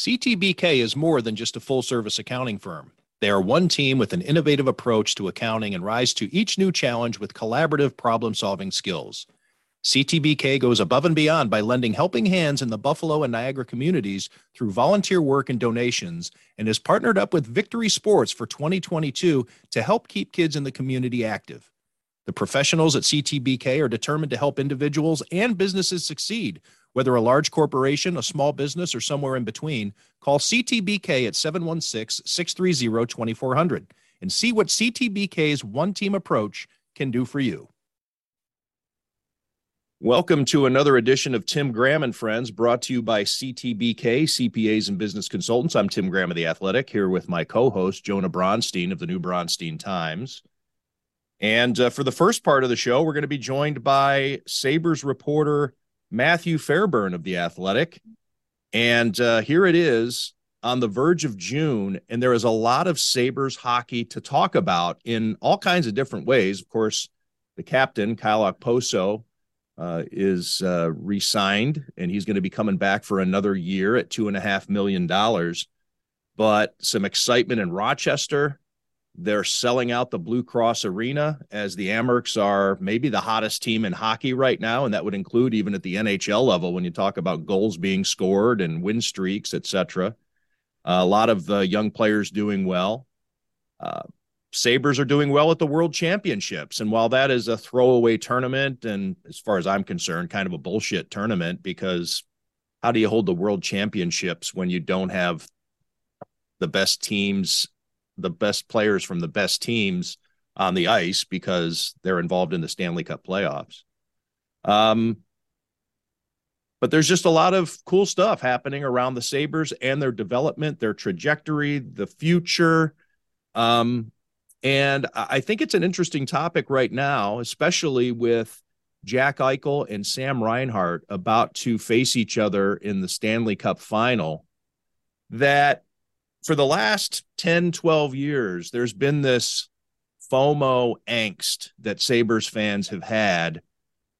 CTBK is more than just a full service accounting firm. They are one team with an innovative approach to accounting and rise to each new challenge with collaborative problem solving skills. CTBK goes above and beyond by lending helping hands in the Buffalo and Niagara communities through volunteer work and donations, and is partnered up with Victory Sports for 2022 to help keep kids in the community active. The professionals at CTBK are determined to help individuals and businesses succeed whether a large corporation, a small business, or somewhere in between, call CTBK at 716 630 2400 and see what CTBK's one team approach can do for you. Welcome to another edition of Tim Graham and Friends, brought to you by CTBK, CPAs and Business Consultants. I'm Tim Graham of The Athletic, here with my co host, Jonah Bronstein of the New Bronstein Times. And uh, for the first part of the show, we're going to be joined by Sabres reporter Matthew Fairburn of The Athletic. And uh, here it is on the verge of June, and there is a lot of Sabres hockey to talk about in all kinds of different ways. Of course, the captain, Kyle Okposo, uh, is uh, re signed, and he's going to be coming back for another year at $2.5 million. But some excitement in Rochester. They're selling out the Blue Cross Arena as the Amerks are maybe the hottest team in hockey right now, and that would include even at the NHL level when you talk about goals being scored and win streaks, etc. Uh, a lot of uh, young players doing well. Uh, Sabres are doing well at the World Championships, and while that is a throwaway tournament, and as far as I'm concerned, kind of a bullshit tournament because how do you hold the World Championships when you don't have the best teams the best players from the best teams on the ice because they're involved in the Stanley Cup playoffs. Um, but there's just a lot of cool stuff happening around the Sabres and their development, their trajectory, the future. Um, and I think it's an interesting topic right now, especially with Jack Eichel and Sam Reinhart about to face each other in the Stanley Cup final. That for the last 10, 12 years, there's been this FOMO angst that Sabres fans have had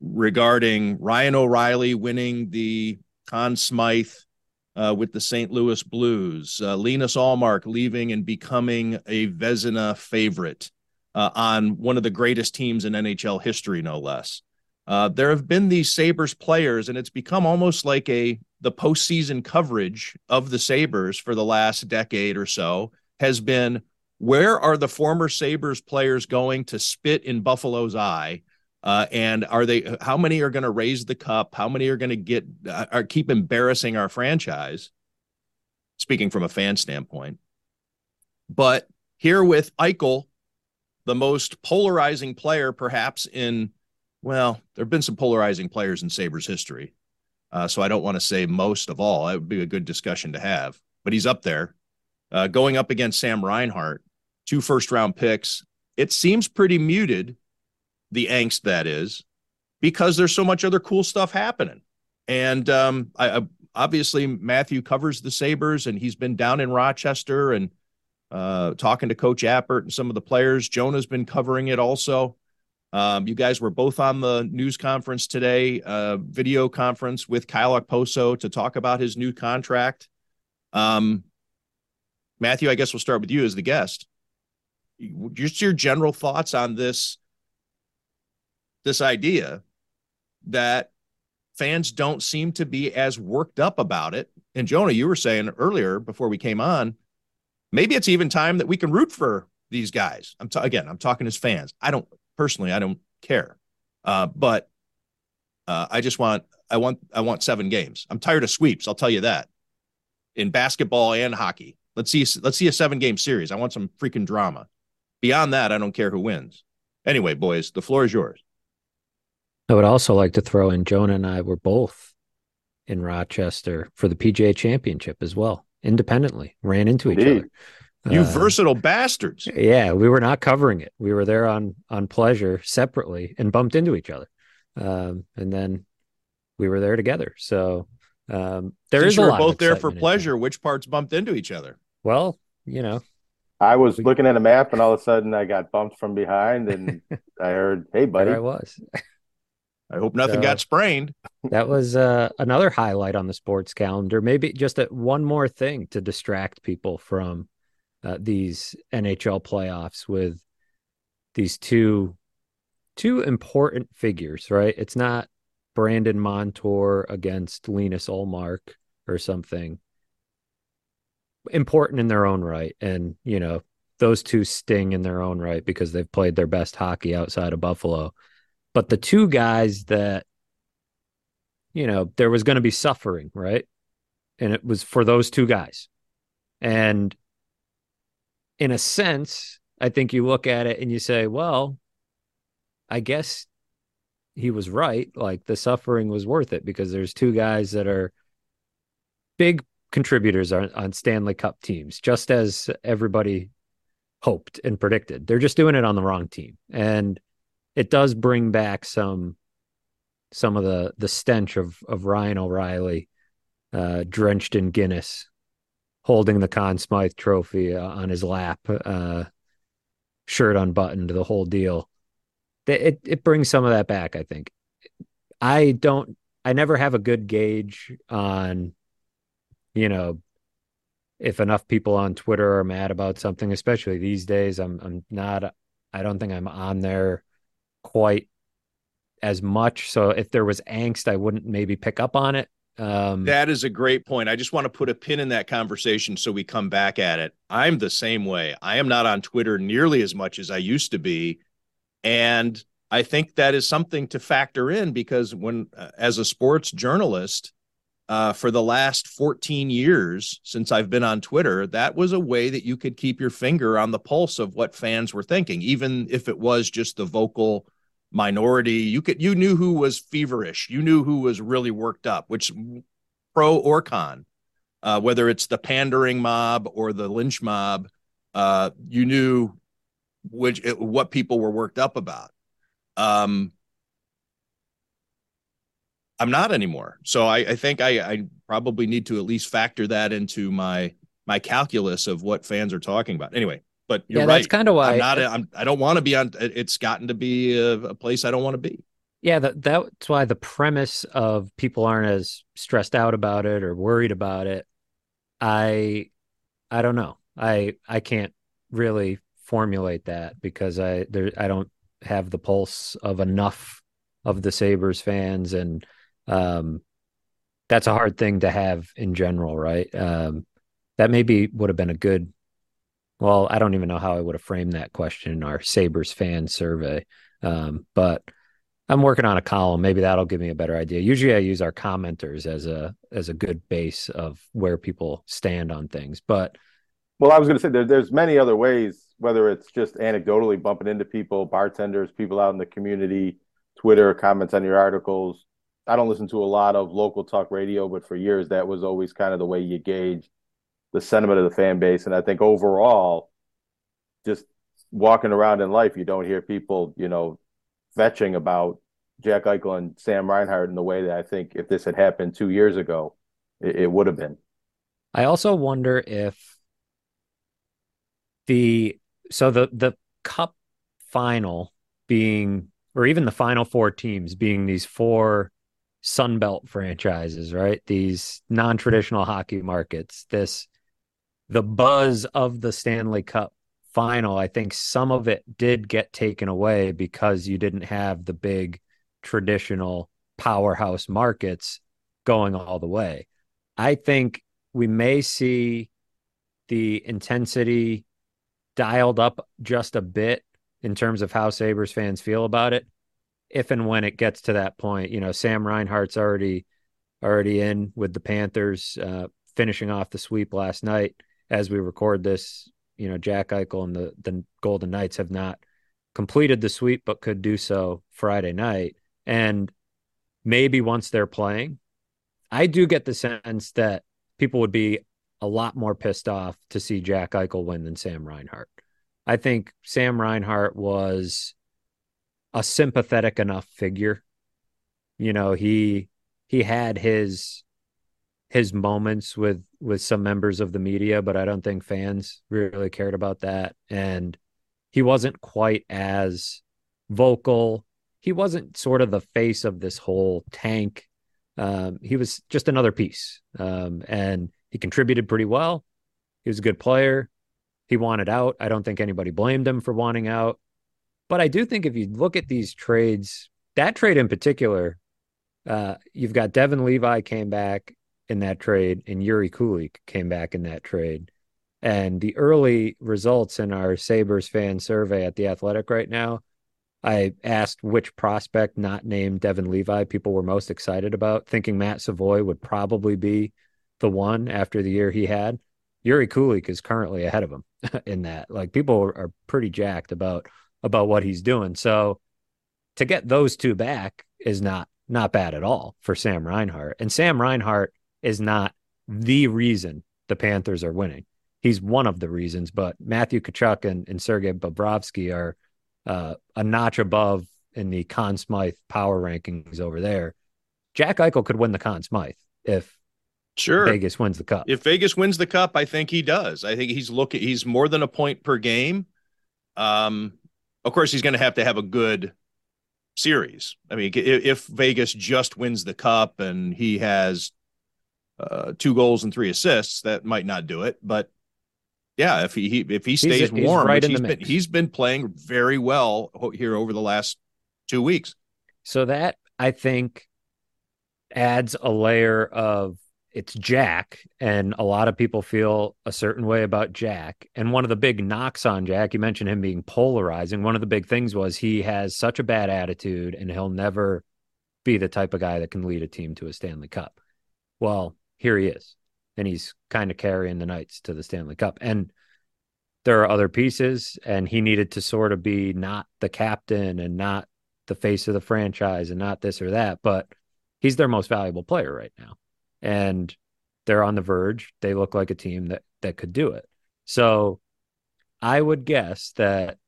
regarding Ryan O'Reilly winning the Conn Smythe uh, with the St. Louis Blues, uh, Linus Ullmark leaving and becoming a Vezina favorite uh, on one of the greatest teams in NHL history, no less. Uh, there have been these Sabres players, and it's become almost like a the postseason coverage of the Sabres for the last decade or so has been where are the former Sabres players going to spit in Buffalo's eye? Uh, and are they how many are going to raise the cup? How many are going to get uh, are keep embarrassing our franchise? Speaking from a fan standpoint. But here with Eichel, the most polarizing player perhaps in well, there have been some polarizing players in Sabres history. Uh, so I don't want to say most of all. It would be a good discussion to have, but he's up there. Uh, going up against Sam Reinhart, two first round picks. It seems pretty muted, the angst that is, because there's so much other cool stuff happening. And um, I, I, obviously Matthew covers the Sabres, and he's been down in Rochester and uh, talking to Coach Appert and some of the players. Jonah's been covering it also. Um, you guys were both on the news conference today, uh, video conference with Kyle Okposo to talk about his new contract. Um, Matthew, I guess we'll start with you as the guest. Just your general thoughts on this this idea that fans don't seem to be as worked up about it. And Jonah, you were saying earlier before we came on, maybe it's even time that we can root for these guys. I'm t- again, I'm talking as fans. I don't personally, I don't care. Uh, but uh, I just want I want I want seven games. I'm tired of sweeps. I'll tell you that. In basketball and hockey, let's see let's see a seven game series. I want some freaking drama. Beyond that, I don't care who wins. Anyway, boys, the floor is yours. I would also like to throw in Jonah and I were both in Rochester for the PGA Championship as well, independently. Ran into Indeed. each other. You uh, versatile bastards. Yeah, we were not covering it. We were there on on pleasure separately and bumped into each other. Um, and then we were there together. So um, there Since is you were both there for pleasure. Which parts bumped into each other? Well, you know, I was we, looking at a map, and all of a sudden I got bumped from behind, and I heard, "Hey, buddy!" There I was. I hope nothing so, got sprained. That was uh, another highlight on the sports calendar. Maybe just a, one more thing to distract people from uh, these NHL playoffs with these two two important figures, right? It's not Brandon Montour against Linus Ullmark or something. Important in their own right. And, you know, those two sting in their own right because they've played their best hockey outside of Buffalo. But the two guys that, you know, there was going to be suffering, right? And it was for those two guys. And in a sense, I think you look at it and you say, well, I guess he was right. Like the suffering was worth it because there's two guys that are big contributors on, on Stanley Cup teams, just as everybody hoped and predicted. They're just doing it on the wrong team. And it does bring back some some of the the stench of of Ryan O'Reilly uh, drenched in Guinness holding the Conn Smythe trophy uh, on his lap uh, shirt unbuttoned the whole deal it it brings some of that back. I think. I don't. I never have a good gauge on, you know, if enough people on Twitter are mad about something, especially these days. I'm I'm not. I don't think I'm on there quite as much. So if there was angst, I wouldn't maybe pick up on it. Um, that is a great point. I just want to put a pin in that conversation so we come back at it. I'm the same way. I am not on Twitter nearly as much as I used to be. And I think that is something to factor in because when, uh, as a sports journalist, uh, for the last 14 years since I've been on Twitter, that was a way that you could keep your finger on the pulse of what fans were thinking, even if it was just the vocal minority. You could you knew who was feverish, you knew who was really worked up, which pro or con, uh, whether it's the pandering mob or the lynch mob, uh, you knew which what people were worked up about. Um, I'm not anymore. So I, I think I, I, probably need to at least factor that into my my calculus of what fans are talking about. Anyway, but you're yeah, right. That's kind of why I'm not. I'm, I don't want to be on. It's gotten to be a, a place I don't want to be. Yeah, that that's why the premise of people aren't as stressed out about it or worried about it. I I don't know. I I can't really formulate that because I there I don't have the pulse of enough of the Sabres fans and um that's a hard thing to have in general, right? Um that maybe would have been a good well, I don't even know how I would have framed that question in our Sabres fan survey. Um, but I'm working on a column. Maybe that'll give me a better idea. Usually I use our commenters as a as a good base of where people stand on things. But well, I was going to say there, there's many other ways whether it's just anecdotally bumping into people, bartenders, people out in the community, Twitter, comments on your articles. I don't listen to a lot of local talk radio, but for years that was always kind of the way you gauge the sentiment of the fan base. And I think overall, just walking around in life, you don't hear people, you know, fetching about Jack Eichel and Sam Reinhart in the way that I think if this had happened two years ago, it, it would have been. I also wonder if the so the the cup final being or even the final four teams being these four Sunbelt franchises, right? These non-traditional hockey markets. This the buzz of the Stanley Cup final, I think some of it did get taken away because you didn't have the big traditional powerhouse markets going all the way. I think we may see the intensity dialed up just a bit in terms of how Sabres fans feel about it. If and when it gets to that point, you know, Sam Reinhart's already already in with the Panthers, uh, finishing off the sweep last night. As we record this, you know, Jack Eichel and the the Golden Knights have not completed the sweep, but could do so Friday night. And maybe once they're playing, I do get the sense that people would be a lot more pissed off to see Jack Eichel win than Sam Reinhart. I think Sam Reinhart was a sympathetic enough figure. You know, he he had his his moments with with some members of the media, but I don't think fans really cared about that. And he wasn't quite as vocal he wasn't sort of the face of this whole tank. Um, he was just another piece, um, and he contributed pretty well. He was a good player. He wanted out. I don't think anybody blamed him for wanting out. But I do think if you look at these trades, that trade in particular, uh, you've got Devon Levi came back in that trade, and Yuri Kulich came back in that trade. And the early results in our Sabres fan survey at the Athletic right now, I asked which prospect not named Devon Levi people were most excited about, thinking Matt Savoie would probably be the one after the year he had. Yuri Kulich is currently ahead of him in that. Like people are pretty jacked about about what he's doing. So to get those two back is not not bad at all for Sam Reinhart. And Sam Reinhart is not the reason the Panthers are winning he's one of the reasons, but Matthew Tkachuk and, and Sergei Bobrovsky are uh, a notch above in the Conn Smythe power rankings over there. Jack Eichel could win the Conn Smythe if sure Vegas wins the cup. If Vegas wins the cup, I think he does. I think he's looking. He's more than a point per game. Um, of course, he's going to have to have a good series. I mean, if Vegas just wins the cup and he has uh, two goals and three assists, that might not do it. But yeah, if he, if he stays he's, warm, he's, right he's been, he's been playing very well here over the last two weeks. So that I think adds a layer of it's Jack, and a lot of people feel a certain way about Jack. And one of the big knocks on Jack, you mentioned him being polarizing. One of the big things was he has such a bad attitude, and he'll never be the type of guy that can lead a team to a Stanley Cup. Well, here he is and he's kind of carrying the Knights to the Stanley Cup. And there are other pieces, and he needed to sort of be not the captain and not the face of the franchise and not this or that, but he's their most valuable player right now. And they're on the verge. They look like a team that that could do it. So I would guess that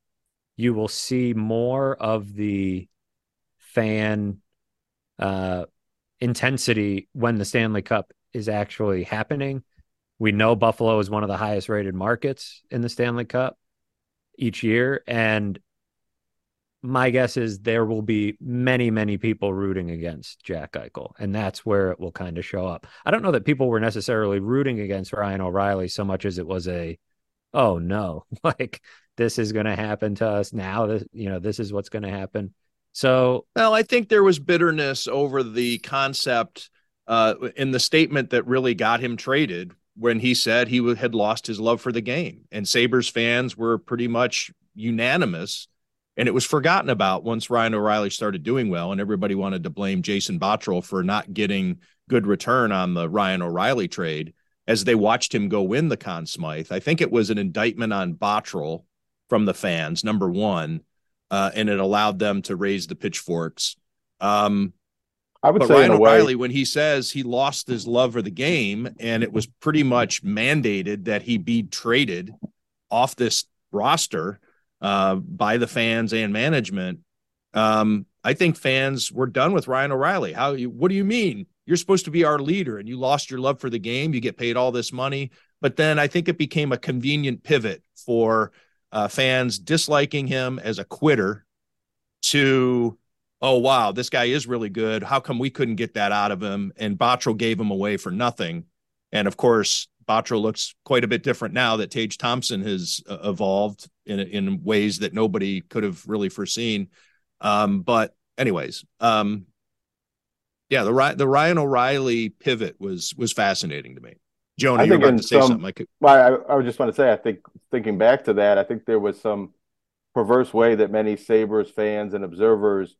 you will see more of the fan uh, intensity when the Stanley Cup is actually happening. We know Buffalo is one of the highest rated markets in the Stanley Cup each year. And my guess is there will be many, many people rooting against Jack Eichel. And that's where it will kind of show up. I don't know that people were necessarily rooting against Ryan O'Reilly so much as it was a, oh no, like this is going to happen to us now. This, you know, this is what's going to happen. So, well, I think there was bitterness over the concept uh, in the statement that really got him traded when he said he had lost his love for the game. And Sabres fans were pretty much unanimous. And it was forgotten about once Ryan O'Reilly started doing well, and everybody wanted to blame Jason Botterill for not getting good return on the Ryan O'Reilly trade as they watched him go win the Conn Smythe. I think it was an indictment on Botterill from the fans, number one, uh, and it allowed them to raise the pitchforks. Um, I would but say Ryan O'Reilly, when he says he lost his love for the game, and it was pretty much mandated that he be traded off this roster uh, by the fans and management. Um, I think fans were done with Ryan O'Reilly. How? What do you mean? You're supposed to be our leader, and you lost your love for the game. You get paid all this money, but then I think it became a convenient pivot for uh, fans disliking him as a quitter to oh wow, this guy is really good. How come we couldn't get that out of him? And Botterill gave him away for nothing. And of course, Botterill looks quite a bit different now that Tage Thompson has uh, evolved in in ways that nobody could have really foreseen. Um, but anyways, um, yeah, the the Ryan O'Reilly pivot was was fascinating to me. Jonah, you're about to say some, something. I could. Well, I, I was just want to say, I think thinking back to that, I think there was some perverse way that many Sabres fans and observers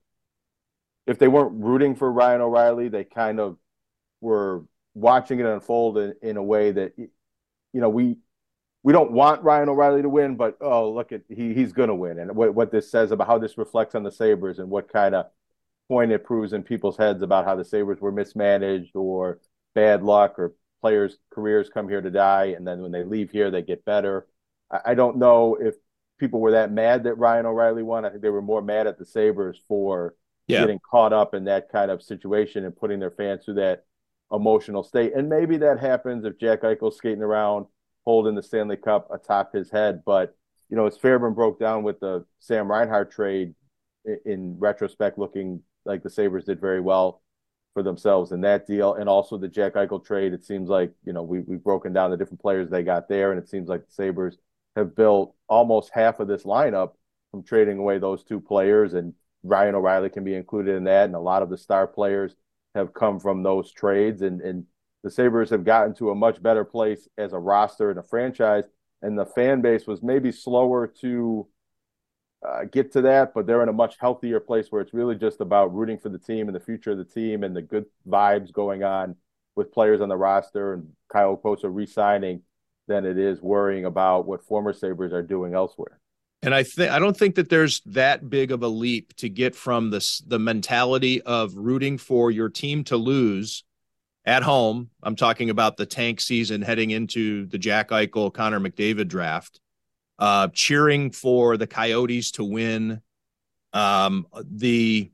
if they weren't rooting for Ryan O'Reilly, they kind of were watching it unfold in, in a way that you know we we don't want Ryan O'Reilly to win, but oh look at he he's going to win, and what what this says about how this reflects on the Sabres and what kind of point it proves in people's heads about how the Sabres were mismanaged or bad luck or players' careers come here to die, and then when they leave here they get better. I, I don't know if people were that mad that Ryan O'Reilly won. I think they were more mad at the Sabres for yeah. getting caught up in that kind of situation and putting their fans through that emotional state. And maybe that happens if Jack Eichel's skating around holding the Stanley Cup atop his head. But, you know, as Fairburn broke down with the Sam Reinhart trade, in retrospect, looking like the Sabres did very well for themselves in that deal. And also the Jack Eichel trade. It seems like, you know, we, we've broken down the different players they got there. And it seems like the Sabres have built almost half of this lineup from trading away those two players. And Ryan O'Reilly can be included in that. And a lot of the star players have come from those trades. And, and the Sabres have gotten to a much better place as a roster and a franchise. And the fan base was maybe slower to uh, get to that, but they're in a much healthier place where it's really just about rooting for the team and the future of the team and the good vibes going on with players on the roster and Kyle Okposo re-signing than it is worrying about what former Sabres are doing elsewhere. And I think I don't think that there's that big of a leap to get from this the mentality of rooting for your team to lose at home. I'm talking about the tank season heading into the Jack Eichel, Connor McDavid draft uh, cheering for the Coyotes to win, um, the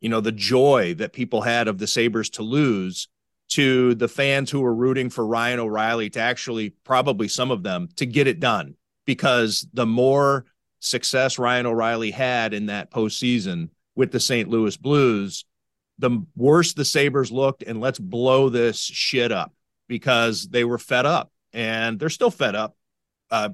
you know the joy that people had of the Sabres to lose, to the fans who were rooting for Ryan O'Reilly to actually probably some of them to get it done because the more success Ryan O'Reilly had in that postseason with the St. Louis Blues, the worse the Sabres looked, and let's blow this shit up because they were fed up and they're still fed up. Uh,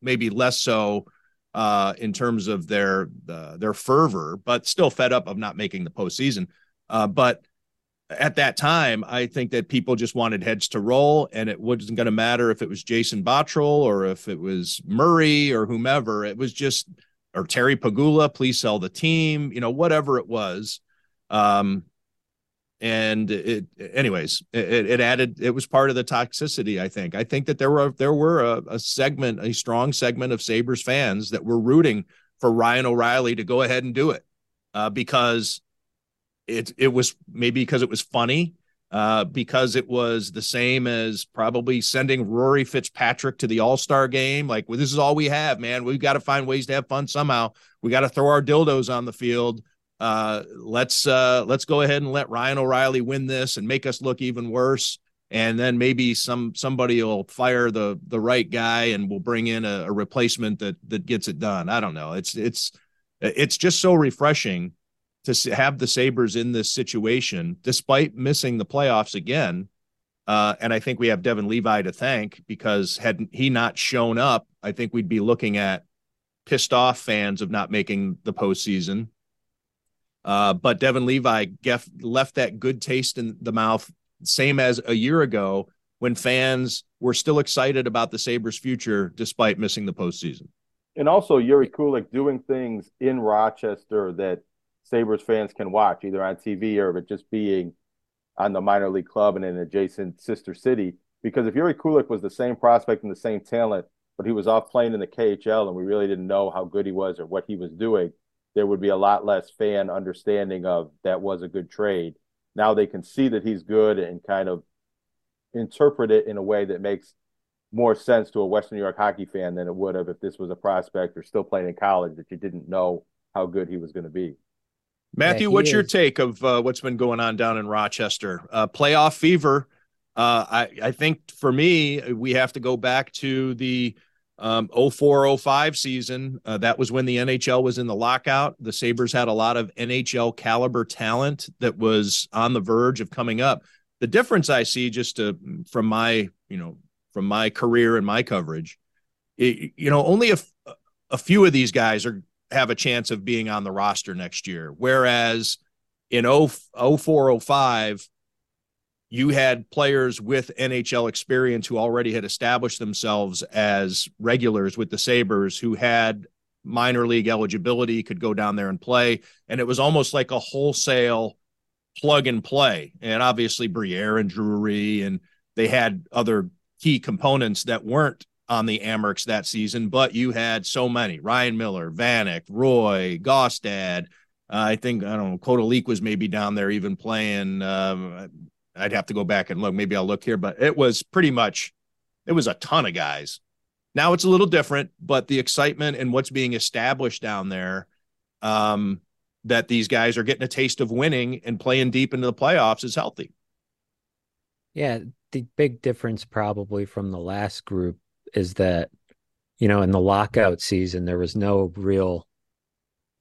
maybe less so uh, in terms of their uh, their fervor, but still fed up of not making the postseason. Uh, but at that time, I think that people just wanted heads to roll, and it wasn't going to matter if it was Jason Botterill or if it was Murray or whomever. It was just or Terry Pegula, please sell the team, you know, whatever it was. Um, and it anyways it, it added it was part of the toxicity i think i think that there were there were a, a, segment a strong segment of sabres fans that were rooting for ryan o'reilly to go ahead and do it uh, because it it was maybe because it was funny uh, because it was the same as probably sending Rory Fitzpatrick to the All Star game. Like, well, this is all we have, man. We've got to find ways to have fun somehow. We got to throw our dildos on the field uh, let's uh, let's go ahead and let Ryan O'Reilly win this and make us look even worse. And then maybe some somebody will fire the the right guy and we'll bring in a, a replacement that that gets it done. I don't know. It's it's it's just so refreshing to have the Sabres in this situation, despite missing the playoffs again. Uh, and I think we have Devon Levi to thank because had he not shown up, I think we'd be looking at pissed off fans of not making the postseason uh, but Devon Levi gef- left that good taste in the mouth, same as a year ago when fans were still excited about the Sabres' future despite missing the postseason. And also Yuri Kulich doing things in Rochester that Sabres fans can watch either on TV or it just being on the minor league club in an adjacent sister city. Because if Yuri Kulich was the same prospect and the same talent, but he was off playing in the KHL and we really didn't know how good he was or what he was doing, there would be a lot less fan understanding of that was a good trade. Now they can see that he's good and kind of interpret it in a way that makes more sense to a Western New York hockey fan than it would have if this was a prospect or still playing in college that you didn't know how good he was going to be. Matthew, what's is. your take of uh, what's been going on down in Rochester? Uh, playoff fever. Uh, I, I think for me, we have to go back to the um, 0405 season, uh, that was when the NHL was in the lockout. The Sabres had a lot of NHL caliber talent that was on the verge of coming up. The difference I see just to, from my, you know, from my career and my coverage, it, you know, only a, a few of these guys are have a chance of being on the roster next year. Whereas in 0405, you had players with NHL experience who already had established themselves as regulars with the Sabres who had minor league eligibility, could go down there and play. And it was almost like a wholesale plug and play. And obviously, Briere and Drury, and they had other key components that weren't on the Amerks that season, but you had so many Ryan Miller, Vanek, Roy, Gaustad. Uh, I think, I don't know, Kotalik was maybe down there even playing. Um, I'd have to go back and look. Maybe I'll look here, but it was pretty much, it was a ton of guys. Now it's a little different, but the excitement and what's being established down there, um, that these guys are getting a taste of winning and playing deep into the playoffs is healthy. Yeah, the big difference probably from the last group is that, you know, in the lockout season there was no real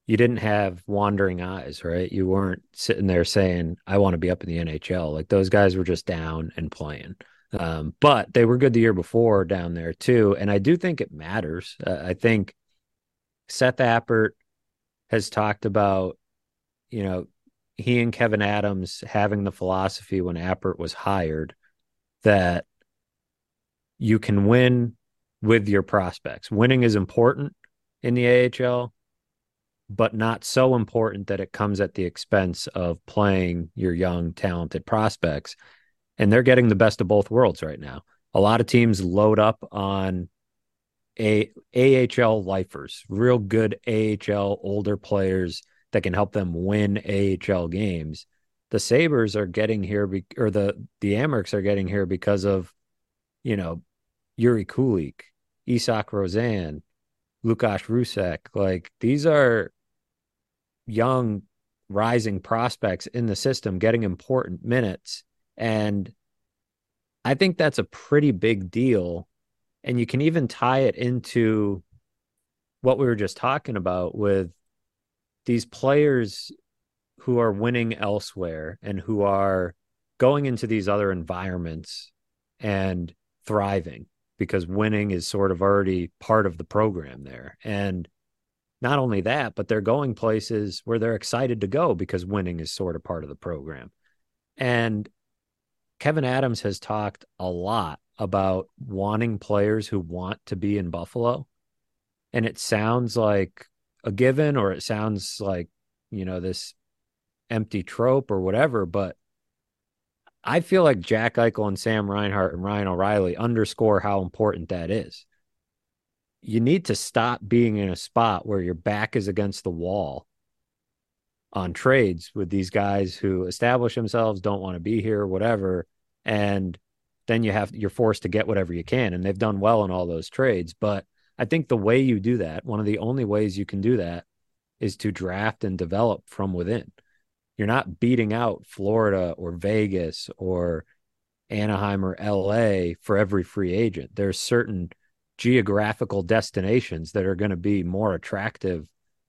you didn't have wandering eyes, right? You weren't sitting there saying, I want to be up in the NHL. Like those guys were just down and playing. Um, but they were good the year before down there too. And I do think it matters. Uh, I think Seth Appert has talked about, you know, he and Kevin Adams having the philosophy when Appert was hired that you can win with your prospects. Winning is important in the AHL, but not so important that it comes at the expense of playing your young, talented prospects. And they're getting the best of both worlds right now. A lot of teams load up on a AHL lifers, real good AHL older players that can help them win AHL games. The Sabres are getting here, be, or the the Amerks are getting here because of, you know, Yuri Kulich, Isak Rosén, Lukas Rousek. Like these are young rising prospects in the system getting important minutes. And I think that's a pretty big deal. And you can even tie it into what we were just talking about with these players who are winning elsewhere and who are going into these other environments and thriving because winning is sort of already part of the program there. And not only that, but they're going places where they're excited to go because winning is sort of part of the program. And Kevin Adams has talked a lot about wanting players who want to be in Buffalo. And it sounds like a given or it sounds like, you know, this empty trope or whatever, but I feel like Jack Eichel and Sam Reinhart and Ryan O'Reilly underscore how important that is you need to stop being in a spot where your back is against the wall on trades with these guys who establish themselves, don't want to be here, whatever. And then you have you're forced to get whatever you can. And they've done well in all those trades. But I think the way you do that, one of the only ways you can do that is to draft and develop from within. You're not beating out Florida or Vegas or Anaheim or LA for every free agent. There's certain geographical destinations that are going to be more attractive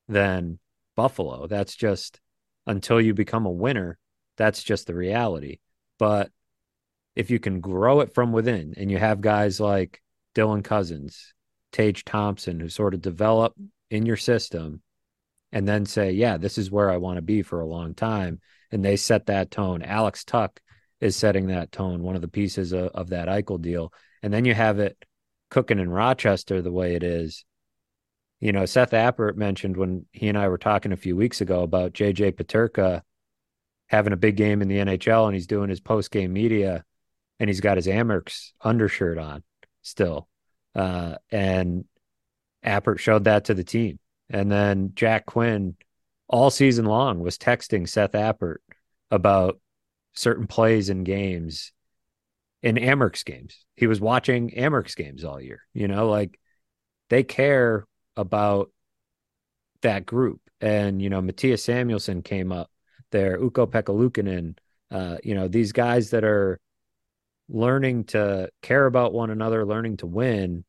than Buffalo. That's just until you become a winner, that's just the reality. But if you can grow it from within and you have guys like Dylan Cozens, Tage Thompson, who sort of develop in your system and then say, yeah, this is where I want to be for a long time. And they set that tone. Alex Tuch is setting that tone, one of the pieces of, of that Eichel deal. And then you have it cooking in Rochester the way it is. You know, Seth Appert mentioned when he and I were talking a few weeks ago about JJ Peterka having a big game in the NHL and he's doing his post game media and he's got his Amerks undershirt on still. Uh, and Appert showed that to the team. And then Jack Quinn all season long was texting Seth Appert about certain plays and games in Amerks games. He was watching Amerks games all year. You know, like they care about that group. And, you know, Mattias Samuelsson came up there, Ukko-Pekka Luukkonen, uh, you know, these guys that are learning to care about one another, learning to win.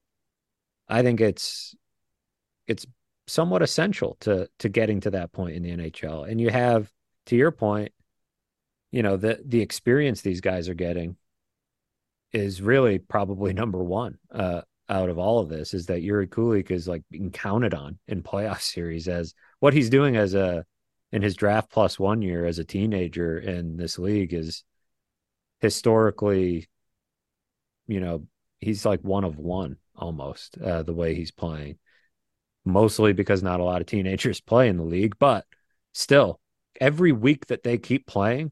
I think it's it's somewhat essential to to getting to that point in the NHL. And you have, to your point, you know, the the experience these guys are getting is really probably number one uh, out of all of this is that Yuri Kulich is like being counted on in playoff series as what he's doing as a in his draft plus one year as a teenager in this league is historically, you know, he's like one of one almost uh, the way he's playing. Mostly because not a lot of teenagers play in the league, but still, every week that they keep playing,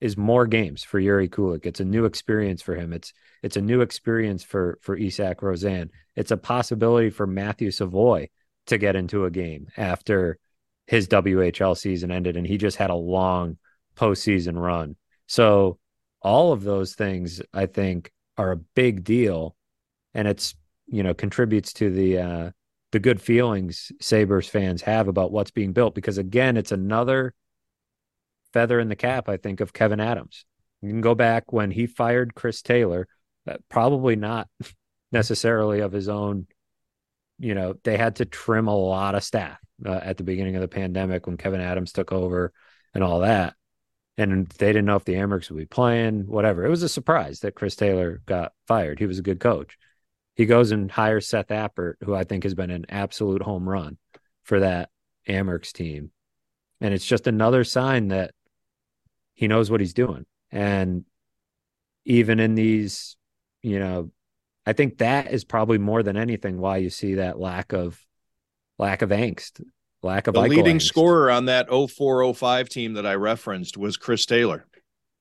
is more games for Yuri Kulich. It's a new experience for him. It's it's a new experience for for Isak Rosén. It's a possibility for Matthew Savoie to get into a game after his WHL season ended and he just had a long postseason run. So all of those things I think are a big deal and it's you know contributes to the uh the good feelings Sabres fans have about what's being built because again it's another feather in the cap, I think, of Kevin Adams. You can go back when he fired Chris Taylor, uh, probably not necessarily of his own. You know, they had to trim a lot of staff uh, at the beginning of the pandemic when Kevin Adams took over and all that. And they didn't know if the Amerks would be playing, whatever. It was a surprise that Chris Taylor got fired. He was a good coach. He goes and hires Seth Appert, who I think has been an absolute home run for that Amerks team. And it's just another sign that he knows what he's doing. And even in these, you know, I think that is probably more than anything why you see that lack of lack of angst, lack of the leading angst. scorer on that 0405 team that I referenced was Chris Taylor.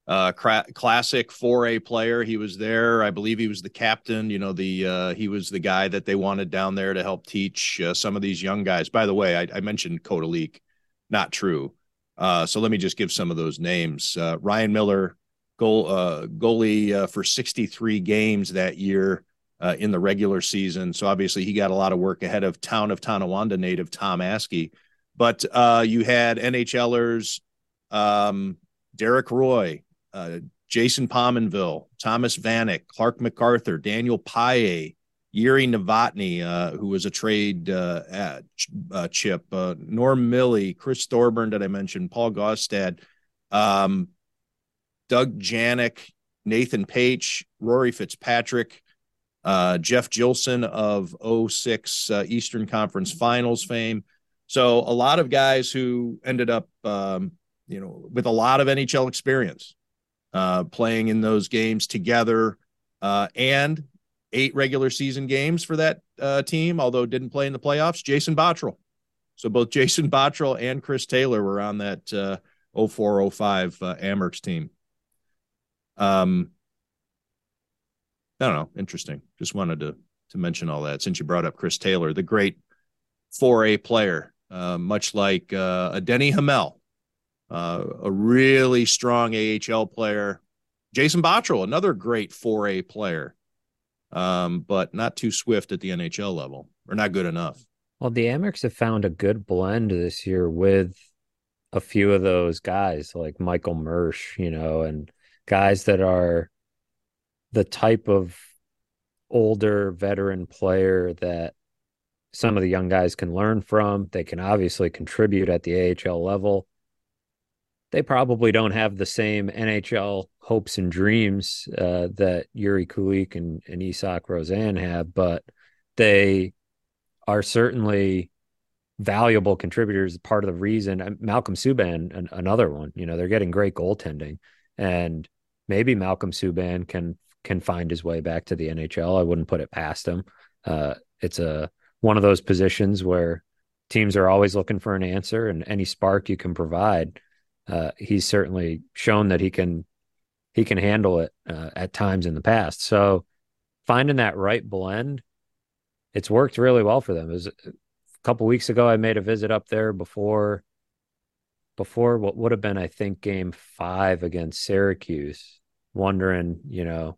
Uh, cra- classic 4A player. He was there. I believe he was the captain. You know, the uh, he was the guy that they wanted down there to help teach uh, some of these young guys. By the way, I, I mentioned Leak, not true. Uh, so let me just give some of those names. Uh, Ryan Miller, goal goalie for 63 games that year in the regular season. So obviously he got a lot of work ahead of town of Tonawanda native Tom Askey. But you had NHLers um, Derek Roy, Jason Pominville, Thomas Vanek, Clark MacArthur, Daniel Paille, Yuri Novotny, uh, who was a trade uh, at, uh, chip, uh, Norm Milley, Chris Thorburn that I mentioned, Paul Gaustad, um, Doug Janik, Nathan Paetsch, Rory Fitzpatrick, uh, Jeff Jillson of 06 uh, Eastern Conference Finals fame. So a lot of guys who ended up, um, you know, with a lot of NHL experience, playing in those games together, uh, and eight regular season games for that uh, team, although didn't play in the playoffs. Jason Botterill. So both Jason Botterill and Chris Taylor were on that uh, 0405 uh, Amerks team. Um, I don't know. Interesting. Just wanted to to mention all that since you brought up Chris Taylor, the great 4A player, uh, much like uh, a Denny Hamel, uh, a really strong AHL player. Jason Botterill, another great 4A player um, but not too swift at the NHL level or not good enough. Well, the Amerks have found a good blend this year with a few of those guys like Michael Mersch, you know, and guys that are the type of older veteran player that some of the young guys can learn from. They can obviously contribute at the AHL level they probably don't have the same NHL hopes and dreams uh, that Yuri Kulich and, and Isak Rosén have, but they are certainly valuable contributors. Part of the reason Malcolm Subban, an, another one, you know, they're getting great goaltending, and maybe Malcolm Subban can can find his way back to the NHL. I wouldn't put it past him. Uh, it's a one of those positions where teams are always looking for an answer, and any spark you can provide uh, he's certainly shown that he can he can handle it uh, at times in the past. So finding that right blend, it's worked really well for them. It was a couple weeks ago I made a visit up there before before what would have been I think game 5 against Syracuse, wondering, you know,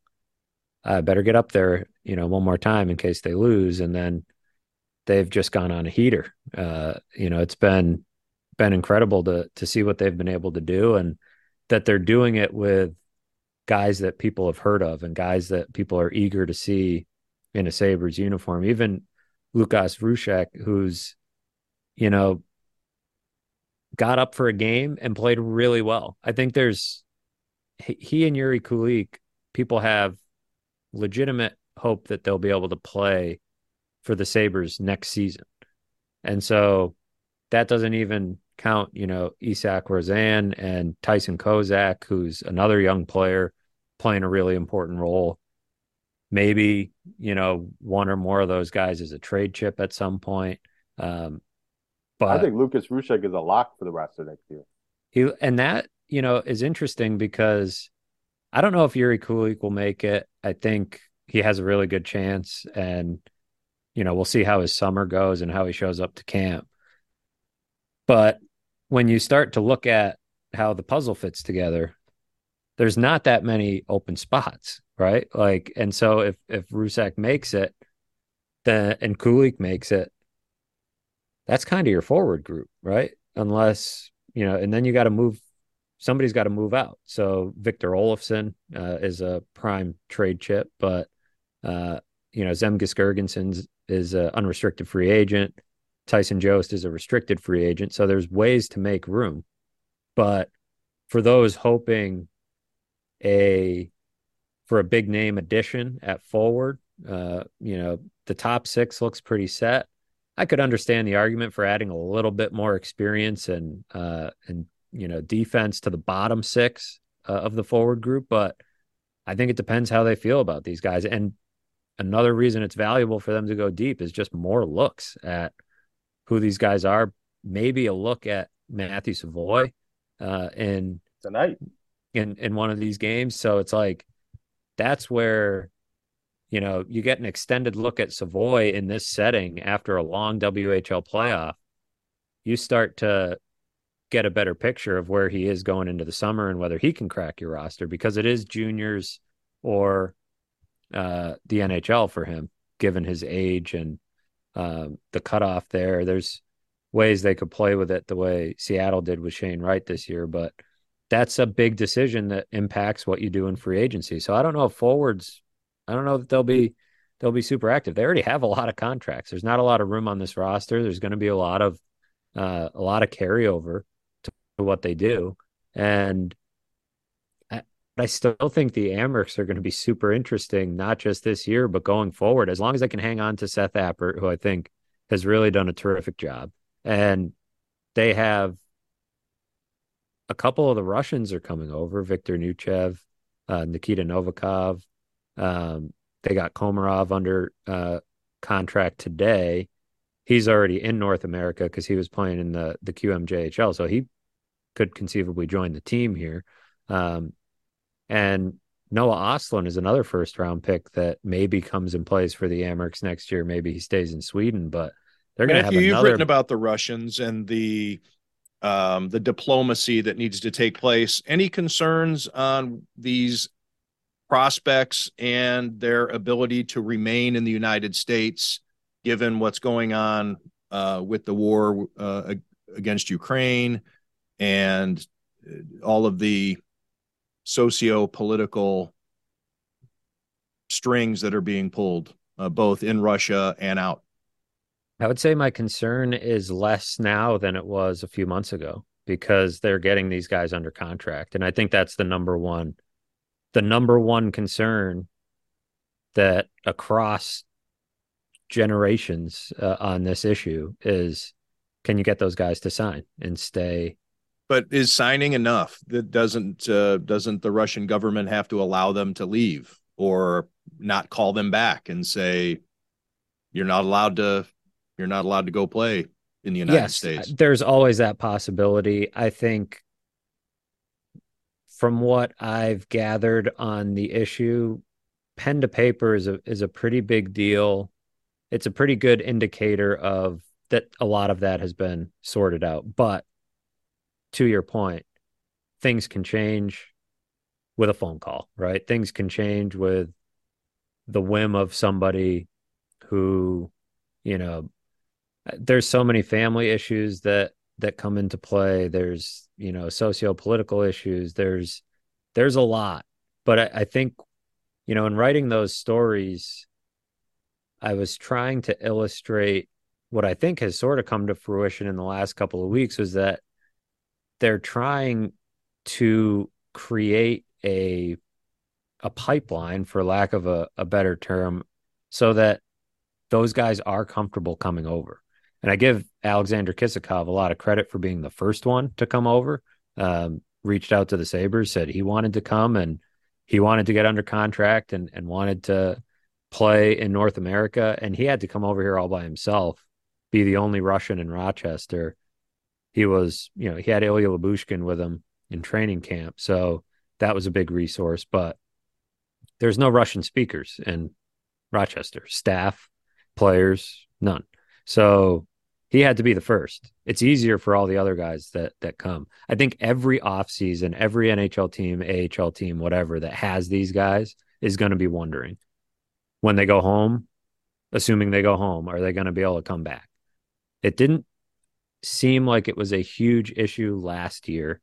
I better get up there, you know, one more time in case they lose and then they've just gone on a heater. Uh, you know, it's been been incredible to to see what they've been able to do and that they're doing it with guys that people have heard of and guys that people are eager to see in a Sabres uniform. Even Lukas Rousek, who's, you know, got up for a game and played really well. I think there's he and Yuri Kulich, people have legitimate hope that they'll be able to play for the Sabres next season. And so that doesn't even count, you know, Isak Rosen and Tyson Kozak, who's another young player playing a really important role. Maybe, you know, one or more of those guys is a trade chip at some point. Um, but I think Lukas Rousek is a lock for the roster next year. He and that, you know, is interesting because I don't know if Yuri Kulich will make it. I think he has a really good chance and you know, we'll see how his summer goes and how he shows up to camp. But when you start to look at how the puzzle fits together, there's not that many open spots, right? Like, and so if if Rousek makes it, then and Kulich makes it, that's kind of your forward group, right? Unless you know, and then you got to move. Somebody's got to move out. So Victor Olofsson uh, is a prime trade chip, but uh, you know Zemgus Girgensons is an unrestricted free agent. Tyson Jost is a restricted free agent, so there's ways to make room. But for those hoping a for a big name addition at forward, uh, you know, the top six looks pretty set. I could understand the argument for adding a little bit more experience and uh, and you know defense to the bottom six uh, of the forward group, but I think it depends how they feel about these guys. And another reason it's valuable for them to go deep is just more looks at who these guys are. Maybe a look at Matthew Savoie uh, in tonight in in one of these games. So it's like that's where you know you get an extended look at Savoie in this setting after a long WHL playoff. You start to get a better picture of where he is going into the summer and whether he can crack your roster because it is juniors or uh, the NHL for him, given his age and uh, the cutoff there. There's ways they could play with it the way Seattle did with Shane Wright this year, but that's a big decision that impacts what you do in free agency. So I don't know if forwards, I don't know that they'll be they'll be super active. They already have a lot of contracts. There's not a lot of room on this roster. There's going to be a lot of uh, a lot of carryover to what they do, and I, still think the Amerks are going to be super interesting, not just this year, but going forward. As long as I can hang on to Seth Appert, who I think has really done a terrific job, and they have a couple of the Russians are coming over. Victor Neuchev, uh, Nikita Novikov. Um, they got Komarov under uh, contract today. He's already in North America because he was playing in the the QMJHL, so he could conceivably join the team here. Um, and Noah Ostlund is another first round pick that maybe comes and plays for the Amerks next year. Maybe he stays in Sweden, but they're going to have You've another... written about the Russians and the um, the diplomacy that needs to take place. Any concerns on these prospects and their ability to remain in the United States, given what's going on uh, with the war uh, against Ukraine and all of the socio political strings that are being pulled, uh, both in Russia and out? I would say my concern is less now than it was a few months ago because they're getting these guys under contract. And I think that's the number one, the number one concern that across generations uh, on this issue is can you get those guys to sign and stay but is signing enough that doesn't uh, doesn't the russian government have to allow them to leave or not call them back and say you're not allowed to you're not allowed to go play in the United yes, States. There's always that possibility. I think from what I've gathered on the issue, pen to paper is a is a pretty big deal. It's a pretty good indicator of that a lot of that has been sorted out. But to your point, things can change with a phone call, right? Things can change with the whim of somebody who, you know, there's so many family issues that that come into play. There's you know socio-political issues. There's there's a lot. But I, I think you know in writing those stories i was trying to illustrate what i think has sort of come to fruition in the last couple of weeks was that they're trying to create a a pipeline for lack of a, a better term so that those guys are comfortable coming over and I give Alexander Kisakov a lot of credit for being the first one to come over. Um, reached out to the Sabres, said he wanted to come and he wanted to get under contract and, and wanted to play in North America. And he had to come over here all by himself, be the only Russian in Rochester. He was, you know, he had Ilya Lyubushkin with him in training camp. So that was a big resource. But there's no Russian speakers in Rochester, staff, players, none. So he had to be the first. It's easier for all the other guys that that come. I think every offseason, every NHL team, AHL team, whatever that has these guys is going to be wondering when they go home, assuming they go home, are they going to be able to come back? It didn't seem like it was a huge issue last year,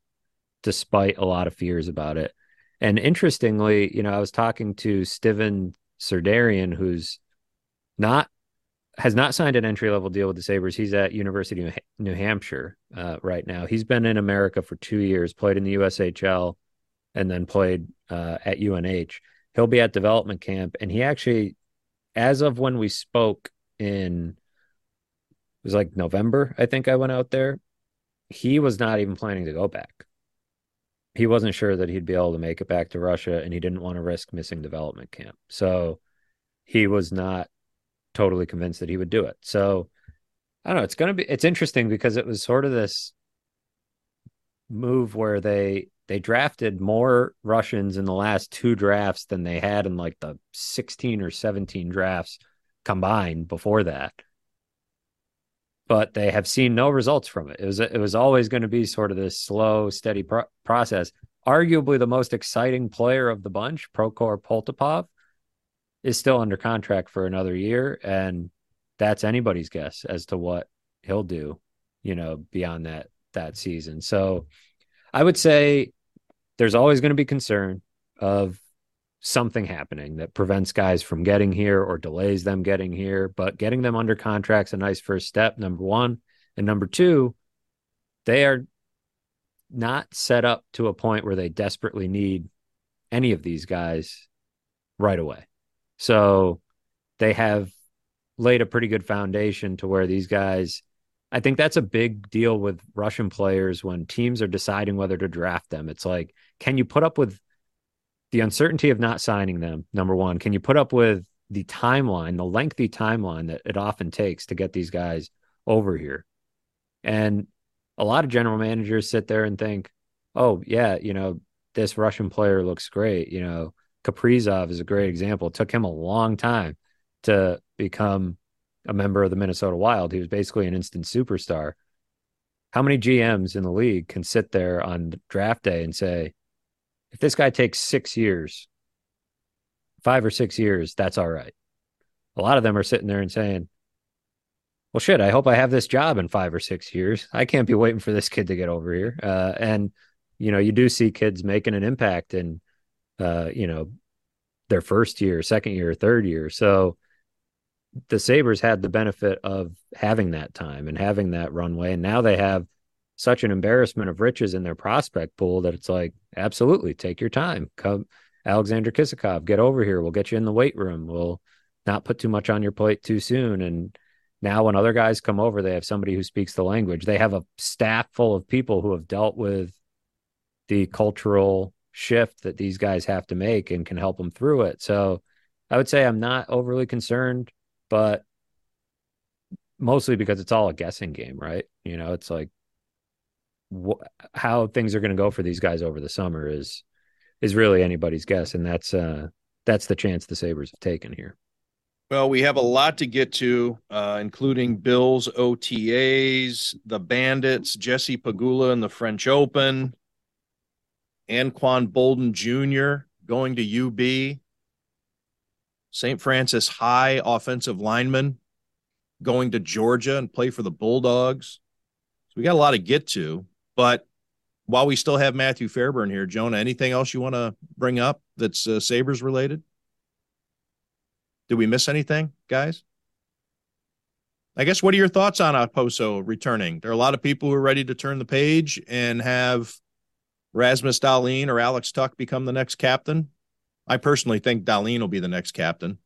despite a lot of fears about it. And interestingly, you know, I was talking to Steven Sardarian, who's not has not signed an entry level deal with the Sabres. He's at University of New Hampshire uh, right now. He's been in America for two years, played in the USHL, and then played uh, at UNH. He'll be at development camp, and he actually, as of when we spoke in, was like November, I think I went out there. He was not even planning to go back. He wasn't sure that he'd be able to make it back to Russia, and he didn't want to risk missing development camp. So he was not totally convinced that he would do it. So I don't know. It's going to be, it's interesting because it was sort of this move where they, they drafted more Russians in the last two drafts than they had in like the 16 or 17 drafts combined before that. But they have seen no results from it. It was it was always going to be sort of this slow, steady pro- process. Arguably the most exciting player of the bunch, Prokhor Poltapov, is still under contract for another year, and that's anybody's guess as to what he'll do, you know, beyond that that season. So I would say there's always going to be concern of something happening that prevents guys from getting here or delays them getting here, but getting them under contract's a nice first step, number one. And number two, they are not set up to a point where they desperately need any of these guys right away. So they have laid a pretty good foundation to where these guys I think that's a big deal with Russian players when teams are deciding whether to draft them. It's like, can you put up with the uncertainty of not signing them? Number one, can you put up with the timeline, the lengthy timeline that it often takes to get these guys over here? And a lot of general managers sit there and think, oh, yeah, you know, this Russian player looks great. You know, Kaprizov is a great example. It took him a long time to become a member of the Minnesota Wild. He was basically an instant superstar. How many GMs in the league can sit there on draft day and say, if this guy takes six years, five or six years, that's all right. A lot of them are sitting there and saying, well, shit, I hope I have this job in five or six years. I can't be waiting for this kid to get over here. Uh, and, you know, you do see kids making an impact in, uh, you know, their first year, second year, third year. So the Sabres had the benefit of having that time and having that runway. And now they have such an embarrassment of riches in their prospect pool that it's like, absolutely, take your time. Come, Alexander Kisakov, get over here. We'll get you in the weight room. We'll not put too much on your plate too soon. And now when other guys come over, they have somebody who speaks the language. They have a staff full of people who have dealt with the cultural shift that these guys have to make and can help them through it. So I would say I'm not overly concerned, but mostly because it's all a guessing game, right? You know, it's like wh- how things are going to go for these guys over the summer is is really anybody's guess, and that's uh that's the chance the Sabres have taken here. Well, we have a lot to get to, uh, including Bills OTAs, the Bandits, Jesse Pegula in the French Open, Anquan Boldin Jr. going to UB. St. Francis High offensive lineman going to Georgia and play for the Bulldogs. So we got a lot to get to. But while we still have Matthew Fairburn here, Jonah, anything else you want to bring up that's uh, Sabres related? Did we miss anything, guys? I guess what are your thoughts on Okposo returning? There are a lot of people who are ready to turn the page and have Rasmus Dahlin or Alex Tuch become the next captain. I personally think Dahlin will be the next captain.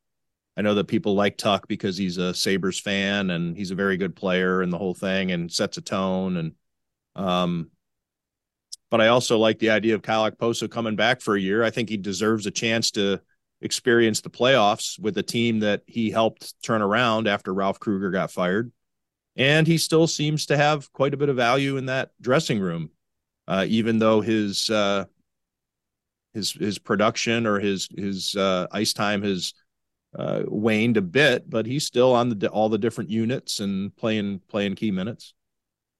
I know that people like Tuch because he's a Sabres fan and he's a very good player and the whole thing and sets a tone. And, um, but I also like the idea of Kyle Okposo coming back for a year. I think he deserves a chance to experience the playoffs with a team that he helped turn around after Ralph Krueger got fired. And he still seems to have quite a bit of value in that dressing room uh, even though his uh, his his production or his his uh, ice time has uh, waned a bit, but he's still on the all the different units and playing playing key minutes.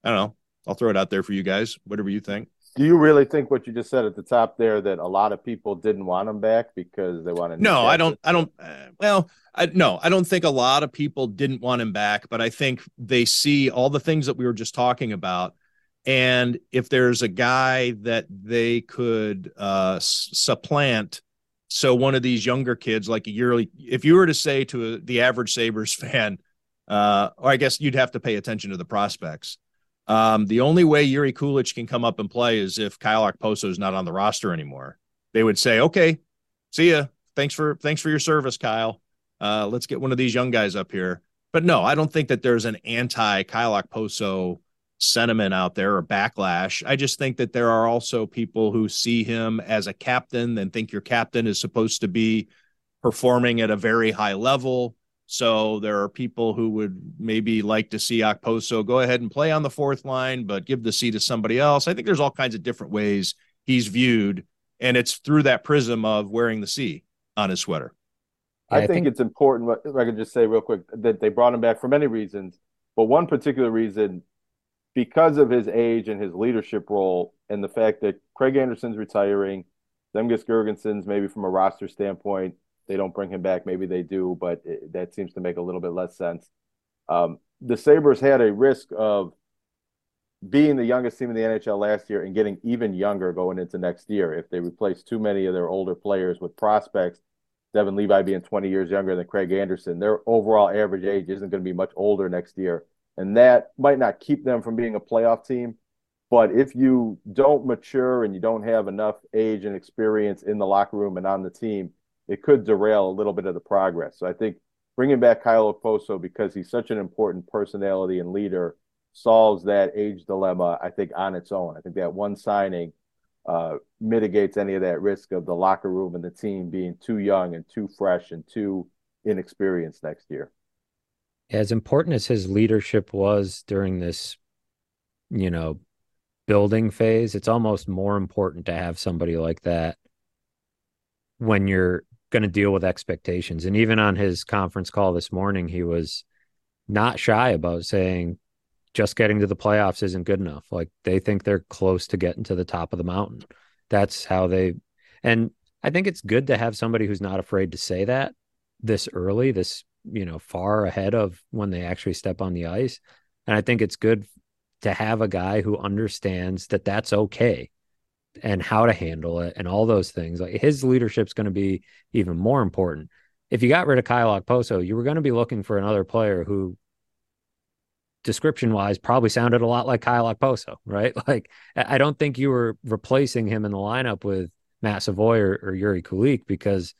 I don't know. I'll throw it out there for you guys. Whatever you think. Do you really think what you just said at the top there that a lot of people didn't want him back because they wanted? No, I don't. I don't. Uh, well, I, no, I don't think a lot of people didn't want him back, but I think they see all the things that we were just talking about and if there's a guy that they could uh, supplant so one of these younger kids like a yearly if you were to say to a, the average sabres fan Uh, or I guess you'd have to pay attention to the prospects. Um, the only way Jiri Kulich can come up and play is if Kyle Okposo is not on the roster anymore. They would say, "Okay, see ya. Thanks for thanks for your service, Kyle. Uh, let's get one of these young guys up here." But no, I don't think that there's an anti Kyle Okposo sentiment out there or backlash. I just think that there are also people who see him as a captain and think your captain is supposed to be performing at a very high level. So there are people who would maybe like to see Okposo go ahead and play on the fourth line, but give the C to somebody else. I think there's all kinds of different ways he's viewed, and it's through that prism of wearing the C on his sweater. I, think, think, it's important. If I could just say real quick that they brought him back for many reasons, but one particular reason, because of his age and his leadership role, and the fact that Craig Anderson's retiring, Zemgus Girgensons maybe from a roster standpoint, they don't bring him back. Maybe they do, but it, that seems to make a little bit less sense. Um, the Sabres had a risk of being the youngest team in the NHL last year and getting even younger going into next year if they replace too many of their older players with prospects Devon Levi being 20 years younger than Craig Anderson, their overall average age isn't going to be much older next year. And that might not keep them from being a playoff team. But if you don't mature and you don't have enough age and experience in the locker room and on the team, it could derail a little bit of the progress. So I think bringing back Kyle Okposo because he's such an important personality and leader solves that age dilemma, I think, on its own. I think that one signing uh, mitigates any of that risk of the locker room and the team being too young and too fresh and too inexperienced next year. As important as his leadership was during this, you know, building phase, it's almost more important to have somebody like that when you're going to deal with expectations. And even on his conference call this morning, he was not shy about saying, just getting to the playoffs isn't good enough. Like they think they're close to getting to the top of the mountain. That's how they and I think it's good to have somebody who's not afraid to say that this early, this, you know, far ahead of when they actually step on the ice. And I think it's good to have a guy who understands that that's okay and how to handle it and all those things. Like his leadership's going to be even more important. If you got rid of Kyle Okposo, you were going to be looking for another player who description wise probably sounded a lot like Kyle Okposo, right? Like I don't think you were replacing him in the lineup with Matt Savoie or, or Jiri Kulich because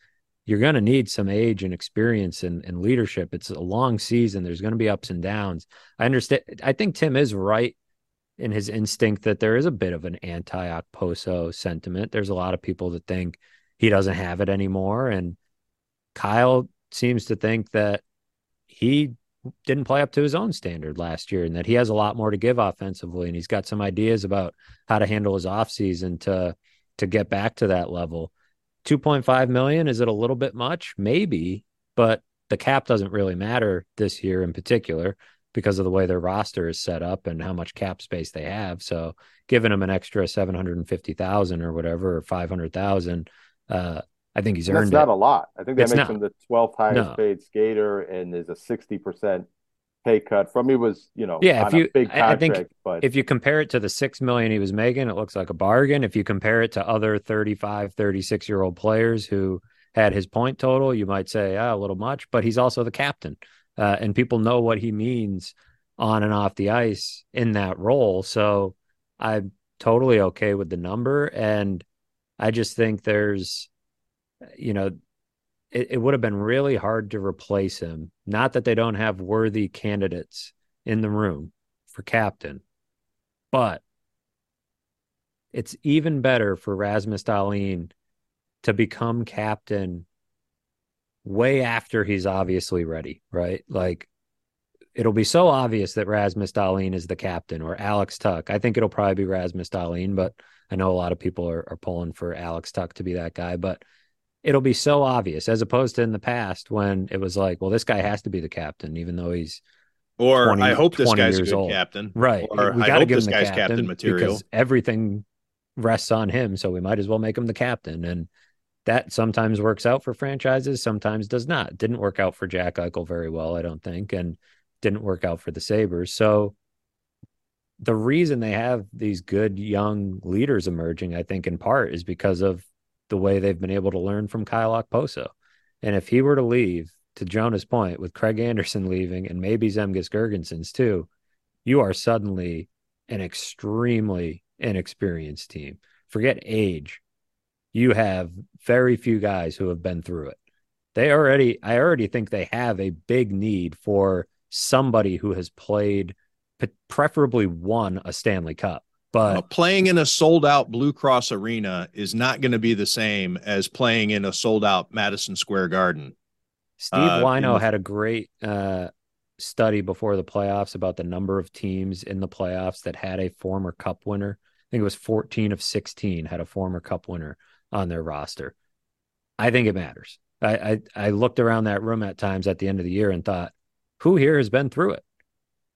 you're going to need some age and experience and, and leadership. It's a long season. There's going to be ups and downs. I understand. I think Tim is right in his instinct that there is a bit of an anti Okposo sentiment. There's a lot of people that think he doesn't have it anymore. And Kyle seems to think that he didn't play up to his own standard last year and that he has a lot more to give offensively and he's got some ideas about how to handle his offseason to to get back to that level 2.5 million is it a little bit much maybe but the cap doesn't really matter this year in particular because of the way their roster is set up and how much cap space they have so giving him an extra 750,000 or whatever or 500,000 uh I think he's earned. That's not a lot. I think that it's makes not. him the 12th highest No. paid skater and is a 60% pay cut from he was, you know, Yeah, if you- big I- I think but if you compare it to the 6 million he was making it looks like a bargain if you compare it to other 35 36 year old players who had his point total you might say ah, a little much but he's also the captain uh, and people know what he means on and off the ice in that role. So i'm totally okay with the number. And i just think there's you know it, it would have been really hard to replace him. Not that they don't have worthy candidates in the room for captain, but it's even better for Rasmus Dahlin to become captain way after he's obviously ready, right? Like it'll be so obvious that Rasmus Dahlin is the captain or Alex Tuch. I think it'll probably be Rasmus Dahlin, but I know a lot of people are, are pulling for Alex Tuch to be that guy, but it'll be so obvious as opposed to in the past when it was like, well, this guy has to be the captain, even though he's Or 20 I hope this guy's a good old. captain. Right. Or we I hope give this guy's captain, captain material. because everything rests on him. So we might as well make him the captain. And that sometimes works out for franchises, sometimes does not. Didn't work out for Jack Eichel very well, I don't think, and didn't work out for the Sabres. So the reason they have these good young leaders emerging, I think, in part is because of the way they've been able to learn from Kyle Okposo. And if he were to leave, to Jonah's point, with Craig Anderson leaving and maybe Zemgus Girgensons too, you are suddenly an extremely inexperienced team. Forget age. You have very few guys who have been through it. They already, I already think they have a big need for somebody who has played, preferably won a Stanley Cup. But uh, playing in a sold out Blue Cross arena is not going to be the same as playing in a sold out Madison Square Garden. Steve uh, Whyno had a great uh, study before the playoffs about the number of teams in the playoffs that had a former cup winner. I think it was 14 of 16 had a former cup winner on their roster. I think it matters. I, I, I looked around that room at times at the end of the year and thought, who here has been through it?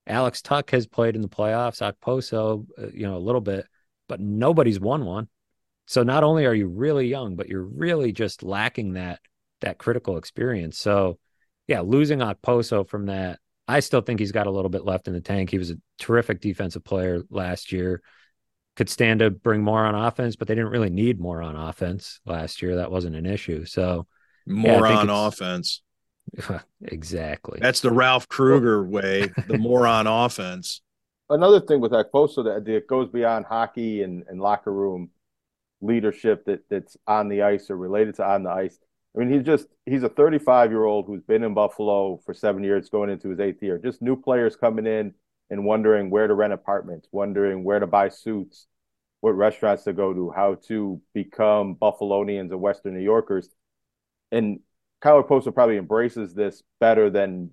Alex Tuck has played in the playoffs, Okposo, uh, you know, a little bit, but nobody's won one. So not only are you really young, but you're really just lacking that that critical experience. So yeah, losing Okposo from that I still think he's got a little bit left in the tank. He was a terrific defensive player last year. Could stand to bring more on offense, but they didn't really need more on offense last year. That wasn't an issue. So more yeah, on offense. exactly. That's the Ralph Krueger way. The more on offense. Another thing with Okposo that, that goes beyond hockey and, and locker room leadership that that's on the ice or related to on the ice I mean, he's just he's a 35 year old who's been in Buffalo for seven years, going into his eighth year. Just new players coming in and wondering where to rent apartments, wondering where to buy suits, what restaurants to go to, how to become Buffalonians and Western New Yorkers. And Kyle Okposo probably embraces this better than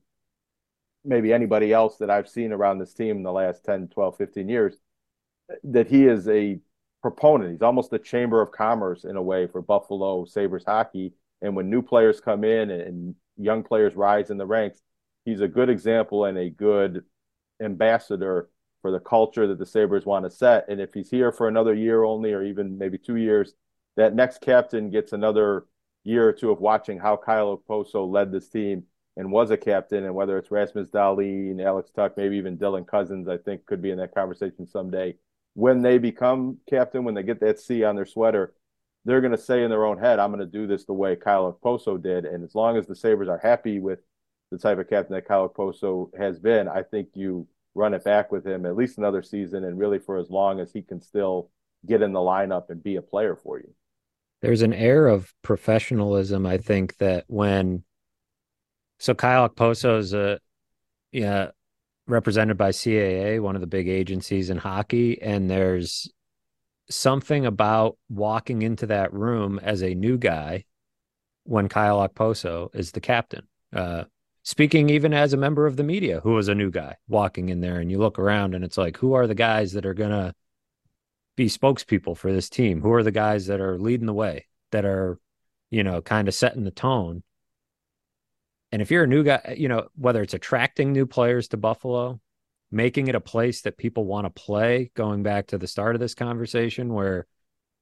maybe anybody else that I've seen around this team in the last 10, 12, 15 years. That he is a proponent. He's almost a chamber of commerce in a way for Buffalo Sabres hockey and when new players come in and young players rise in the ranks, he's a good example and a good ambassador for the culture that the Sabres want to set. And if he's here for another year only, or even maybe two years, that next captain gets another year or two of watching how Kyle Okposo led this team and was a captain. And whether it's Rasmus Dahlin, Alex Tuch, maybe even Dylan Cozens, I think could be in that conversation someday. When they become captain, when they get that C on their sweater, they're going to say in their own head, I'm going to do this the way Kyle Okposo did. And as long as the Sabres are happy with the type of captain that Kyle Okposo has been, I think you run it back with him at least another season and really for as long as he can still get in the lineup and be a player for you. There's an air of professionalism, I think, that when so Kyle Okposo is a yeah represented by CAA, one of the big agencies in hockey, and there's something about walking into that room as a new guy when Kyle Okposo is the captain. Uh, speaking even as a member of the media who was a new guy walking in there, and you look around and it's like, who are the guys that are gonna be spokespeople for this team? Who are the guys that are leading the way, that are, you know, kind of setting the tone? And if you're a new guy, you know, whether it's attracting new players to Buffalo making it a place that people want to play, going back to the start of this conversation where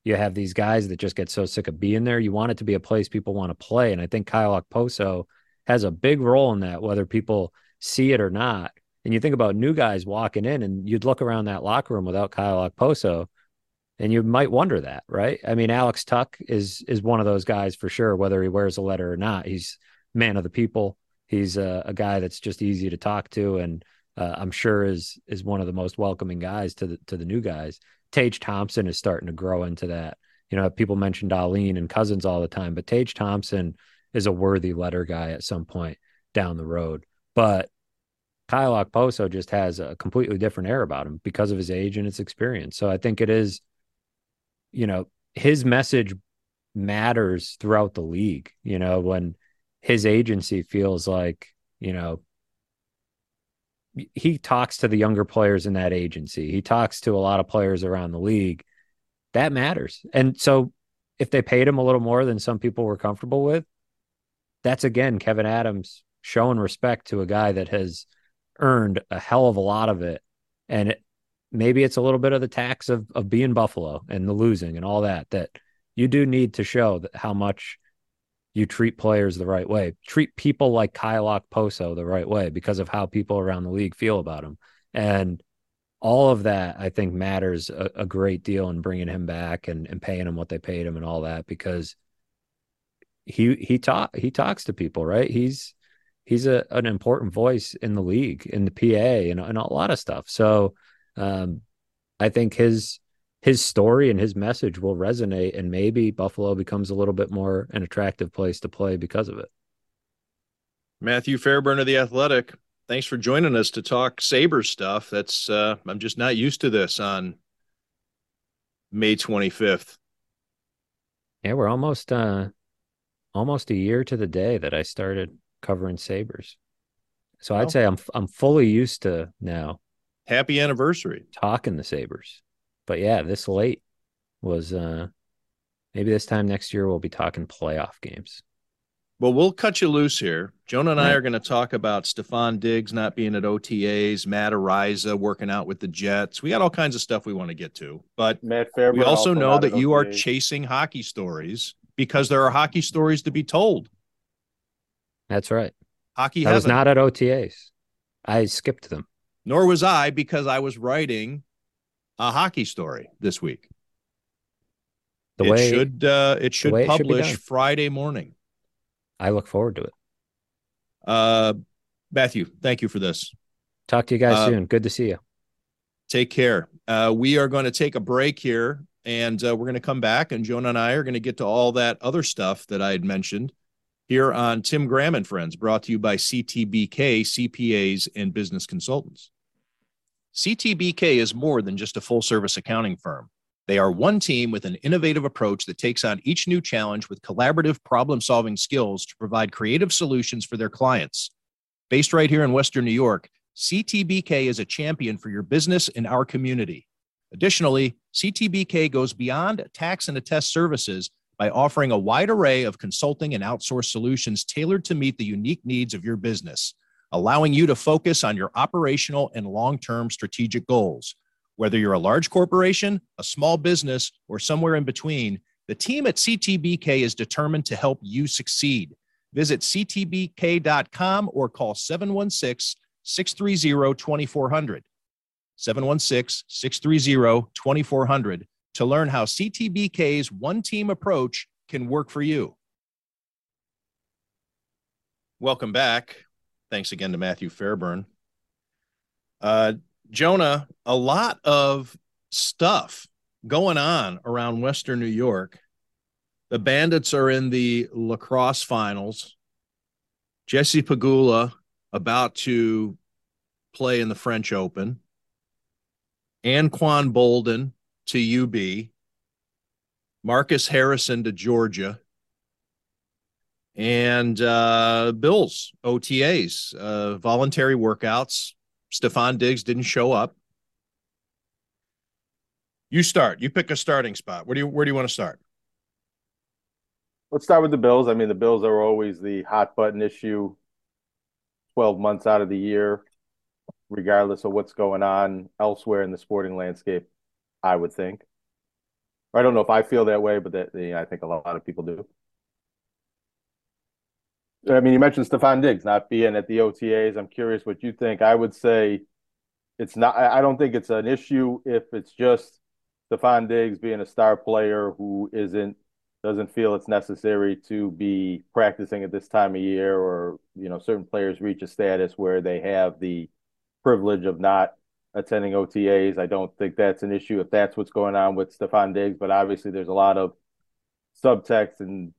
you have these guys that just get so sick of being there. You want it to be a place people want to play. And I think Kyle Okposo has a big role in that, whether people see it or not. And you think about new guys walking in and you'd look around that locker room without Kyle Okposo and you might wonder that, right? I mean, Alex Tuch is is one of those guys for sure, whether he wears a letter or not. He's man of the people. He's a, a guy that's just easy to talk to and uh, I'm sure is is one of the most welcoming guys to the to the new guys. Tage Thompson is starting to grow into that. You know, people mention Dahlin and Cozens all the time, but Tage Thompson is a worthy letter guy at some point down the road. But Kyle Okposo just has a completely different air about him because of his age and his experience. So I think it is, you know, his message matters throughout the league. You know, when his agency feels like, you know, he talks to the younger players in that agency. He talks to a lot of players around the league. That matters. And so if they paid him a little more than some people were comfortable with, that's again Kevyn Adams showing respect to a guy that has earned a hell of a lot of it. And it, maybe it's a little bit of the tax of of being Buffalo and the losing and all that that you do need to show that how much you treat players the right way. Treat people like Kyle Okposo the right way because of how people around the league feel about him. And all of that, I think, matters a, a great deal in bringing him back and, and paying him what they paid him and all that because he he talk he talks to people, right? He's he's a an important voice in the league, in the PA, and, and a lot of stuff. So um, I think his his story and his message will resonate, and maybe Buffalo becomes a little bit more an attractive place to play because of it. Matthew Fairburn of the Athletic, thanks for joining us to talk Saber stuff. That's uh, I'm just not used to this on May 25th. Yeah, we're almost uh almost a year to the day that I started covering Sabres. So well, I'd say I'm I'm fully used to now. Happy anniversary. Talking the Sabres. But yeah, this late was uh maybe this time next year we'll be talking playoff games. Well, we'll cut you loose here. Jonah and I are going to talk about Stefon Diggs not being at OTAs, Matt Araiza working out with the Jets. We got all kinds of stuff we want to get to, but Matt Fairburn we also, also know that you are chasing hockey stories because there are hockey stories to be told. That's right. Hockey. I was not at OTAs. I skipped them. Nor was I because I was writing a hockey story this week. The it way should uh, it should publish it should Friday morning. I look forward to it. Uh, Matthew, thank you for this. Talk to you guys uh, soon. Good to see you. Take care. Uh, we are going to take a break here and uh, we're going to come back, and Jonah and I are going to get to all that other stuff that I had mentioned here on Tim Graham and Friends, brought to you by CTBK, CPAs, and business consultants. CTBK is more than just a full service accounting firm. They are one team with an innovative approach that takes on each new challenge with collaborative problem solving skills to provide creative solutions for their clients. Based right here in Western New York, CTBK is a champion for your business and our community. Additionally, CTBK goes beyond tax and attest services by offering a wide array of consulting and outsourced solutions tailored to meet the unique needs of your business, allowing you to focus on your operational and long term strategic goals. Whether you're a large corporation, a small business, or somewhere in between, the team at CTBK is determined to help you succeed. Visit ctbk.com or call 716 630 2400. 716 630 2400 to learn how CTBK's one team approach can work for you. Welcome back. Thanks again to Matthew Fairburn. Uh, Jonah, a lot of stuff going on around Western New York. The Bandits are in the lacrosse finals. Jesse Pegula about to play in the French Open. Anquan Boldin to UB, Marcus Harrison to Georgia, and uh, Bills OTAs, uh, voluntary workouts. Stefon Diggs didn't show up. You start. You pick a starting spot. Where do you Where do you want to start? Let's start with the Bills. I mean, the Bills are always the hot button issue. Twelve months out of the year, regardless of what's going on elsewhere in the sporting landscape, I would think. I don't know if I feel that way, but that yeah, I think a lot of people do. I mean, you mentioned Stefon Diggs not being at the OTAs. I'm curious what you think. I would say it's not. I don't think it's an issue if it's just Stefon Diggs being a star player who isn't doesn't feel it's necessary to be practicing at this time of year, or you know, certain players reach a status where they have the privilege of not attending OTAs. I don't think that's an issue if that's what's going on with Stefon Diggs, but obviously there's a lot of subtext and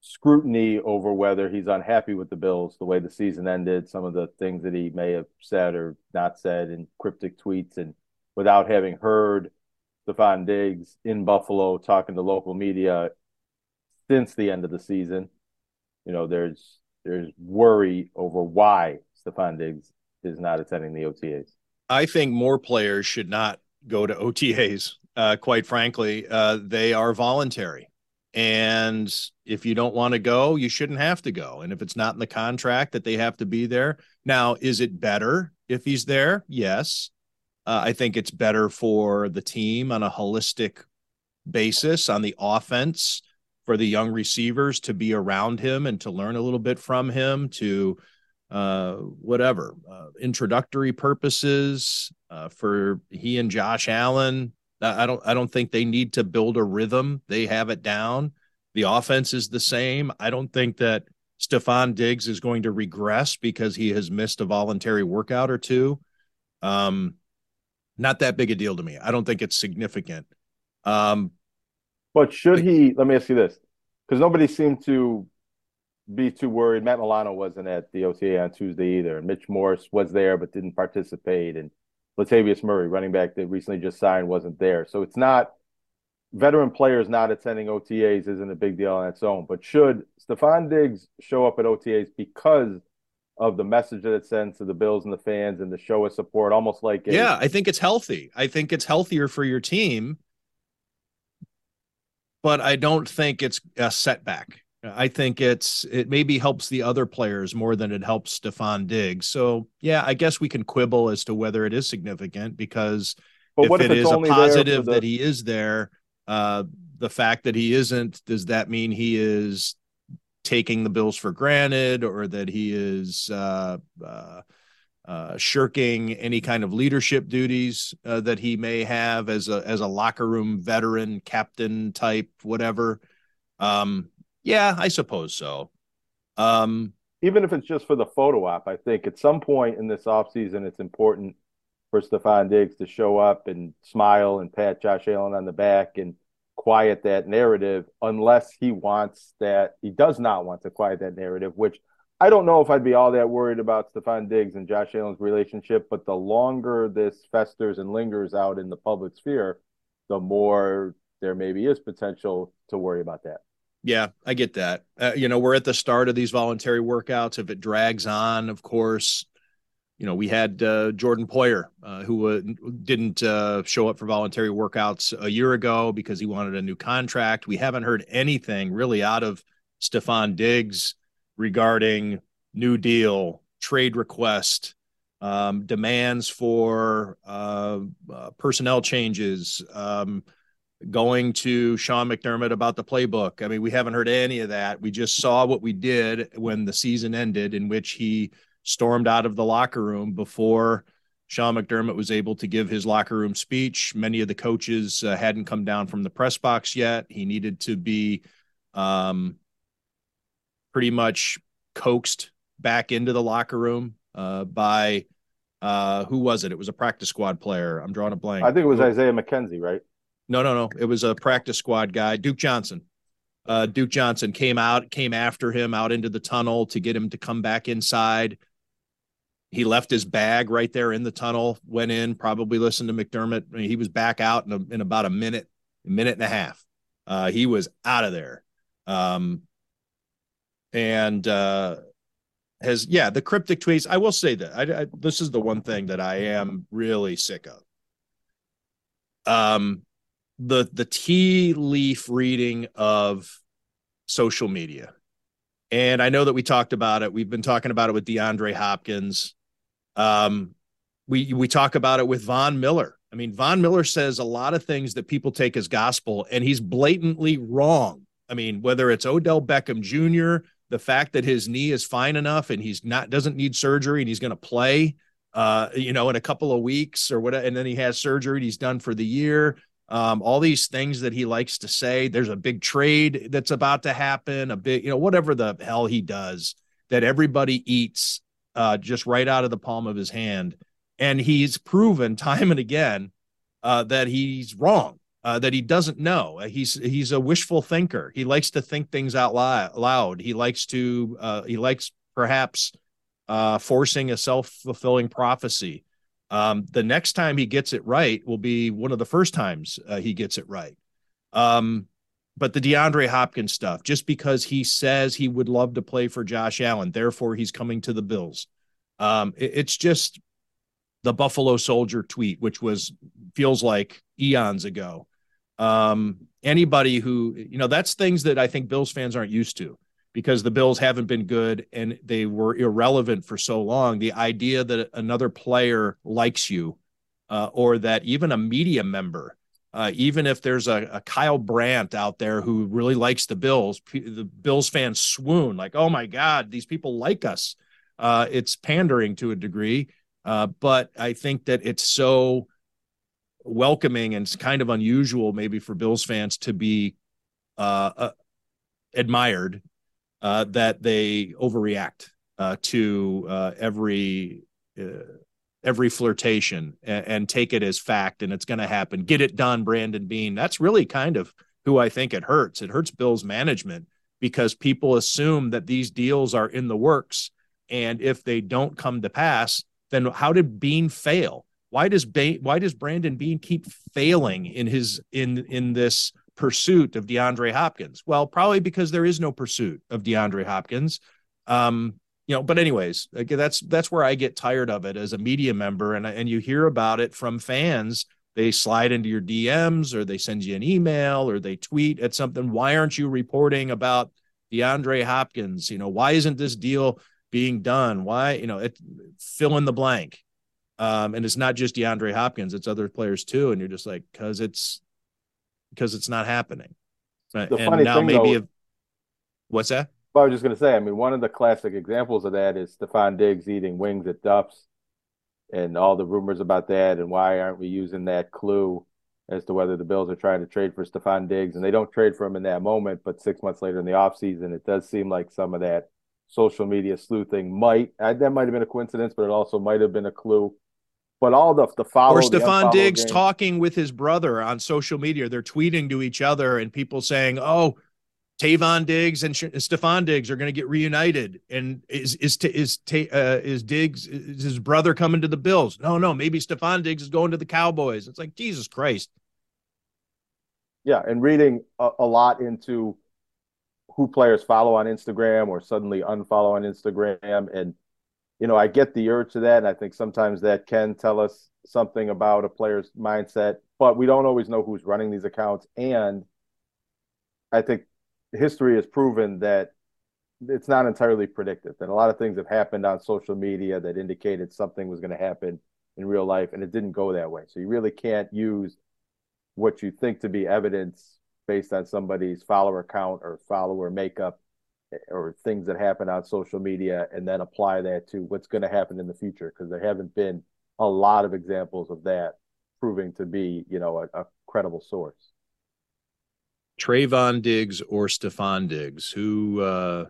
scrutiny over whether he's unhappy with the Bills, the way the season ended, some of the things that he may have said or not said in cryptic tweets, and without having heard Stefon Diggs in Buffalo talking to local media since the end of the season, you know, there's there's worry over why Stefon Diggs is not attending the OTAs. I think more players should not go to OTAs. Uh, quite frankly, uh, they are voluntary. And if you don't want to go, you shouldn't have to go. And if it's not in the contract that they have to be there, now, is it better if he's there? Yes. Uh, I think it's better for the team on a holistic basis on the offense for the young receivers to be around him and to learn a little bit from him, to uh, whatever uh, introductory purposes uh, for he and Josh Allen. I don't I don't think they need to build a rhythm. They have it down. The offense is the same. I don't think that Stefon Diggs is going to regress because he has missed a voluntary workout or two. Um, not that big a deal to me. I don't think it's significant. Um, but should he? Let me ask you this, because nobody seemed to be too worried. Matt Milano wasn't at the OTA on Tuesday either. Mitch Morse was there but didn't participate, and Latavius Murray, running back that recently just signed, wasn't there. So it's not veteran players not attending OTAs isn't a big deal on its own. But should Stefon Diggs show up at OTAs because of the message that it sends to the Bills and the fans and the show of support, almost like a, yeah, I think it's healthy. I think it's healthier for your team, but I don't think it's a setback. I think it's it maybe helps the other players more than it helps Stefon Diggs. So yeah, I guess we can quibble as to whether it is significant because but if, if it is a positive the... that he is there, uh, the fact that he isn't, does that mean he is taking the Bills for granted or that he is uh, uh, uh, shirking any kind of leadership duties uh, that he may have as a as a locker room veteran, captain type, whatever? Um, yeah, I suppose so. Um, Even if it's just for the photo op, I think at some point in this offseason, it's important – for Stefon Diggs to show up and smile and pat Josh Allen on the back and quiet that narrative unless he wants that he does not want to quiet that narrative, which I don't know if I'd be all that worried about Stefon Diggs and Josh Allen's relationship, but the longer this festers and lingers out in the public sphere, the more there maybe is potential to worry about that. Yeah, I get that. Uh, you know, we're at the start of these voluntary workouts. If it drags on, of course, you know, we had uh, Jordan Poyer, uh, who didn't uh, show up for voluntary workouts a year ago because he wanted a new contract. We haven't heard anything really out of Stefon Diggs regarding new deal, trade request, um, demands for uh, uh, personnel changes, um, going to Sean McDermott about the playbook. I mean, we haven't heard any of that. We just saw what we did when the season ended, in which he stormed out of the locker room before Sean McDermott was able to give his locker room speech. Many of the coaches uh, hadn't come down from the press box yet. He needed to be um, pretty much coaxed back into the locker room uh, by uh, who was it? It was a practice squad player. I'm drawing a blank. I think it was Isaiah McKenzie, right? No, no, no. It was a practice squad guy, Duke Johnson. Uh, Duke Johnson came out, came after him out into the tunnel to get him to come back inside. He left his bag right there in the tunnel, went in, probably listened to McDermott. I mean, he was back out in, a, in about a minute, a minute and a half. Uh, he was out of there. Um, and uh, has, yeah, the cryptic tweets. I will say that I, I, this is the one thing that I am really sick of. Um, the the tea leaf reading of social media. And I know that we talked about it. We've been talking about it with DeAndre Hopkins. Um, we we talk about it with Von Miller. I mean, Von Miller says a lot of things that people take as gospel, and he's blatantly wrong. I mean, whether it's Odell Beckham Jr., the fact that his knee is fine enough and he's not doesn't need surgery and he's going to play, uh, you know, in a couple of weeks or whatever, and then he has surgery and he's done for the year. Um, all these things that he likes to say. There's a big trade that's about to happen. A big, you know, whatever the hell he does that everybody eats uh, just right out of the palm of his hand. And he's proven time and again uh, that he's wrong, uh, that he doesn't know. Uh, he's he's a wishful thinker. He likes to think things out loud. He likes to uh, he likes perhaps uh, forcing a self fulfilling prophecy. Um, the next time he gets it right will be one of the first times he gets it right. Um, but the DeAndre Hopkins stuff, just because he says he would love to play for Josh Allen, therefore he's coming to the Bills. Um, it, it's just the Buffalo Soldier tweet, which was feels like eons ago. Um, anybody who you know, that's things that I think Bills fans aren't used to because the Bills haven't been good and they were irrelevant for so long. The idea that another player likes you, uh, or that even a media member uh, even if there's a, a, Kyle Brandt out there who really likes the Bills, the Bills fans swoon like, "Oh my God, these people like us." Uh, it's pandering to a degree, uh, but I think that it's so welcoming and it's kind of unusual, maybe for Bills fans to be uh, uh, admired uh, that they overreact uh, to uh, every uh, every flirtation and, and, take it as fact and it's going to happen. Get it done, Brandon Beane. That's really kind of who I think it hurts. It hurts Bills management because people assume that these deals are in the works, and if they don't come to pass, then how did Beane fail? Why does ba- why does Brandon Beane keep failing in his in in this pursuit of DeAndre Hopkins? Well, probably because there is no pursuit of DeAndre Hopkins. Um, you know, but anyways, that's that's where I get tired of it as a media member, and and you hear about it from fans. They slide into your DMs, or they send you an email, or they tweet at something. Why aren't you reporting about DeAndre Hopkins? You know, why isn't this deal being done? Why, you know, it fill in the blank. Um, and it's not just DeAndre Hopkins, it's other players too. And you're just like, because it's because it's not happening. Uh, the and funny now thing, maybe though, what's that? Well, I was just going to say, I mean, one of the classic examples of that is Stefon Diggs eating wings at Duff's and all the rumors about that. And why aren't we using that clue as to whether the Bills are trying to trade for Stefon Diggs? And they don't trade for him in that moment, but six months later in the offseason, it does seem like some of that social media sleuthing might, uh, that might have been a coincidence, but it also might have been a clue but all the the follow or Stefon Diggs game. talking with his brother on social media. They're tweeting to each other, and people saying, "Oh, Trevon Diggs and Stefon Diggs are going to get reunited." And is is is uh, is Diggs is his brother coming to the Bills? No, no, maybe Stefon Diggs is going to the Cowboys. It's like Jesus Christ. Yeah, and reading a, a lot into who players follow on Instagram or suddenly unfollow on Instagram and you know, I get the urge to that, and I think sometimes that can tell us something about a player's mindset, but we don't always know who's running these accounts. And I think history has proven that it's not entirely predictive, that a lot of things have happened on social media that indicated something was going to happen in real life, and it didn't go that way. So you really can't use what you think to be evidence based on somebody's follower count or follower makeup or things that happen on social media and then apply that to what's going to happen in the future because there haven't been a lot of examples of that proving to be you know a, a credible source. Trevon Diggs or Stefon Diggs? Who uh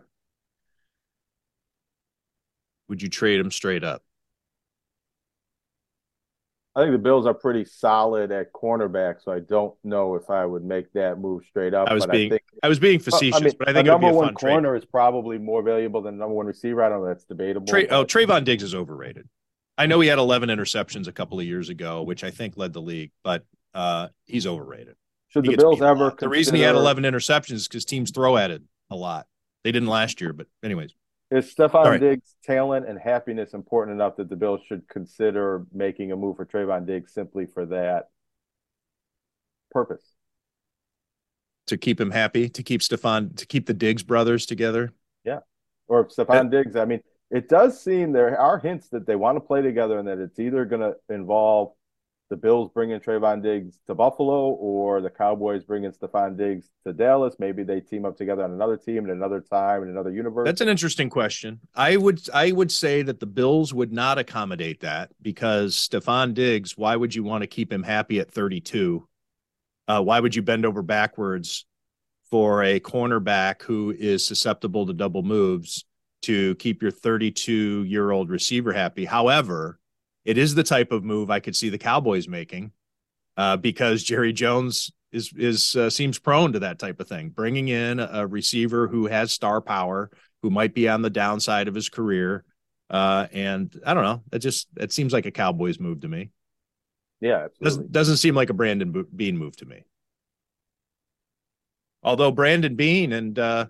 would you trade them straight up I think the Bills are pretty solid at cornerback, so I don't know if I would make that move straight up. I was being I, think, I was being facetious, I mean, but I think number one corner trade. is probably more valuable than number one receiver. I don't know that's debatable. Tra- oh, Trevon Diggs is overrated. I know he had 11 interceptions a couple of years ago, which I think led the league, but uh, he's overrated. Should he the Bills ever? Consider... The reason he had 11 interceptions is because teams throw at it a lot. They didn't last year, but anyways. Is Stefon right. Diggs' talent and happiness important enough that the Bills should consider making a move for Trevon Diggs simply for that purpose? To keep him happy, to keep Stefon, to keep the Diggs brothers together. Yeah, or Stefon uh, Diggs. I mean, it does seem there are hints that they want to play together and that it's either going to involve the Bills bringing Trevon Diggs to Buffalo or the Cowboys bringing Stefon Diggs to Dallas. Maybe they team up together on another team at another time in another universe. That's an interesting question. I would I would say that the Bills would not accommodate that because Stefon Diggs, why would you want to keep him happy at 32? Uh, why would you bend over backwards for a cornerback who is susceptible to double moves to keep your 32 year old receiver happy? However, it is the type of move I could see the Cowboys making uh, because Jerry Jones is is uh, seems prone to that type of thing, bringing in a receiver who has star power, who might be on the downside of his career, uh, and I don't know. It just it seems like a Cowboys move to me. Yeah, doesn't doesn't seem like a Brandon Beane move to me. Although Brandon Beane and uh,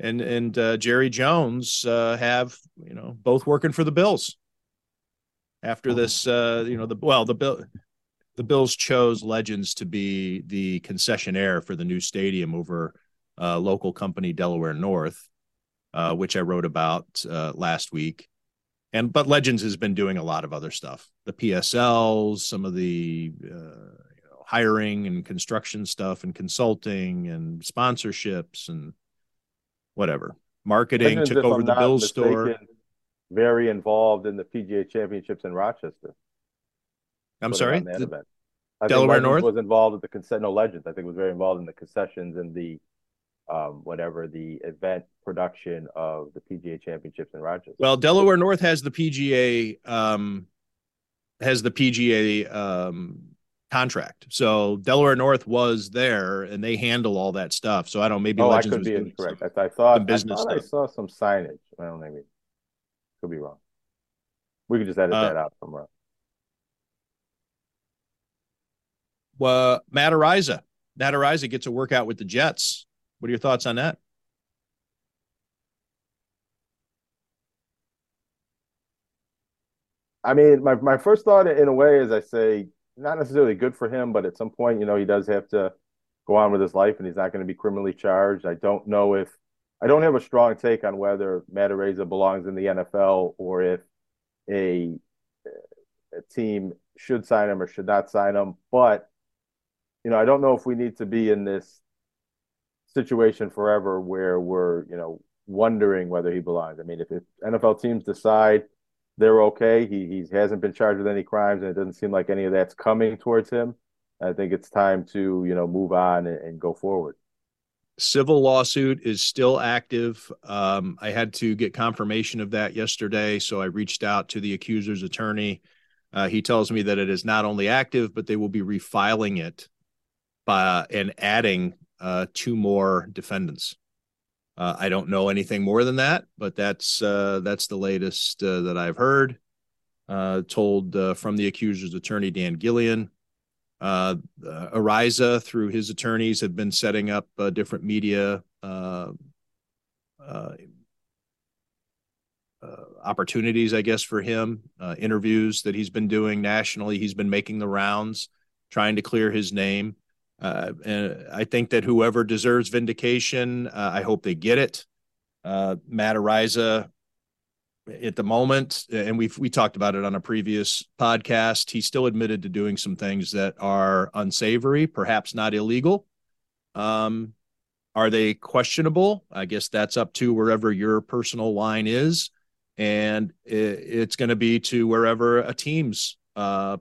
and and uh, Jerry Jones uh, have you know both working for the Bills after mm-hmm. this uh you know the well the bill the bills chose legends to be the concessionaire for the new stadium over uh, local company delaware north uh, which i wrote about uh, last week. And but legends has been doing a lot of other stuff. The psls some of the uh, you know, hiring and construction stuff and consulting and sponsorships and whatever. Marketing legends, took over the bills mistaken, store very involved in the PGA Championships in Rochester. I'm sorry, that event. I Delaware North was involved with the concession. No, Legends, I think, was very involved in the concessions and the um, whatever the event production of the PGA Championships in Rochester. Well, Delaware North has the PGA um, has the PGA um, contract, so Delaware North was there and they handle all that stuff. So I don't maybe oh, Legends I could be incorrect. I, I thought, I, thought I saw some signage. Well, maybe could be wrong. We could just edit Uh, that out somewhere. Well, Matt Araiza. Matt Araiza gets a workout with the Jets. What are your thoughts on that? I mean, my my first thought in a way is I say not necessarily good for him, but at some point, you know, he does have to go on with his life and he's not going to be criminally charged. I don't know if I don't have a strong take on whether Matt Araiza belongs in the NFL or if a a team should sign him or should not sign him. But you know, I don't know if we need to be in this situation forever where we're, you know, wondering whether he belongs. I mean, if, if NFL teams decide they're okay, he he hasn't been charged with any crimes, and it doesn't seem like any of that's coming towards him. I think it's time to you know move on and, and go forward. Civil lawsuit is still active. Um, I had to get confirmation of that yesterday, so I reached out to the accuser's attorney. Uh, he tells me that it is not only active, but they will be refiling it by, and adding uh, two more defendants. Uh, I don't know anything more than that, but that's uh, that's the latest uh, that I've heard. Uh, told from the accuser's attorney Dan Gilleon. Uh, uh, Araiza, through his attorneys, have been setting up uh, different media uh, uh, uh, opportunities, I guess, for him. Interviews that he's been doing nationally. He's been making the rounds, trying to clear his name. And I think that whoever deserves vindication, I hope they get it. Uh, Matt Araiza, at the moment, and we've we talked about it on a previous podcast. He still admitted to doing some things that are unsavory, perhaps not illegal. Um, are they questionable? I guess that's up to wherever your personal line is, and it, it's going to be to wherever a team's uh,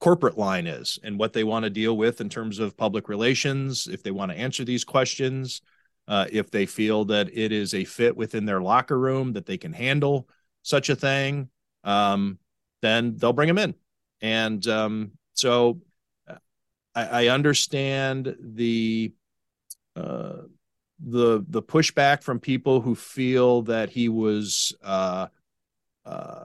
corporate line is and what they want to deal with in terms of public relations. If they want to answer these questions, uh, if they feel that it is a fit within their locker room that they can handle such a thing, um, then they'll bring them in. And um, so I, I, understand the uh, the the pushback from people who feel that he was uh, uh,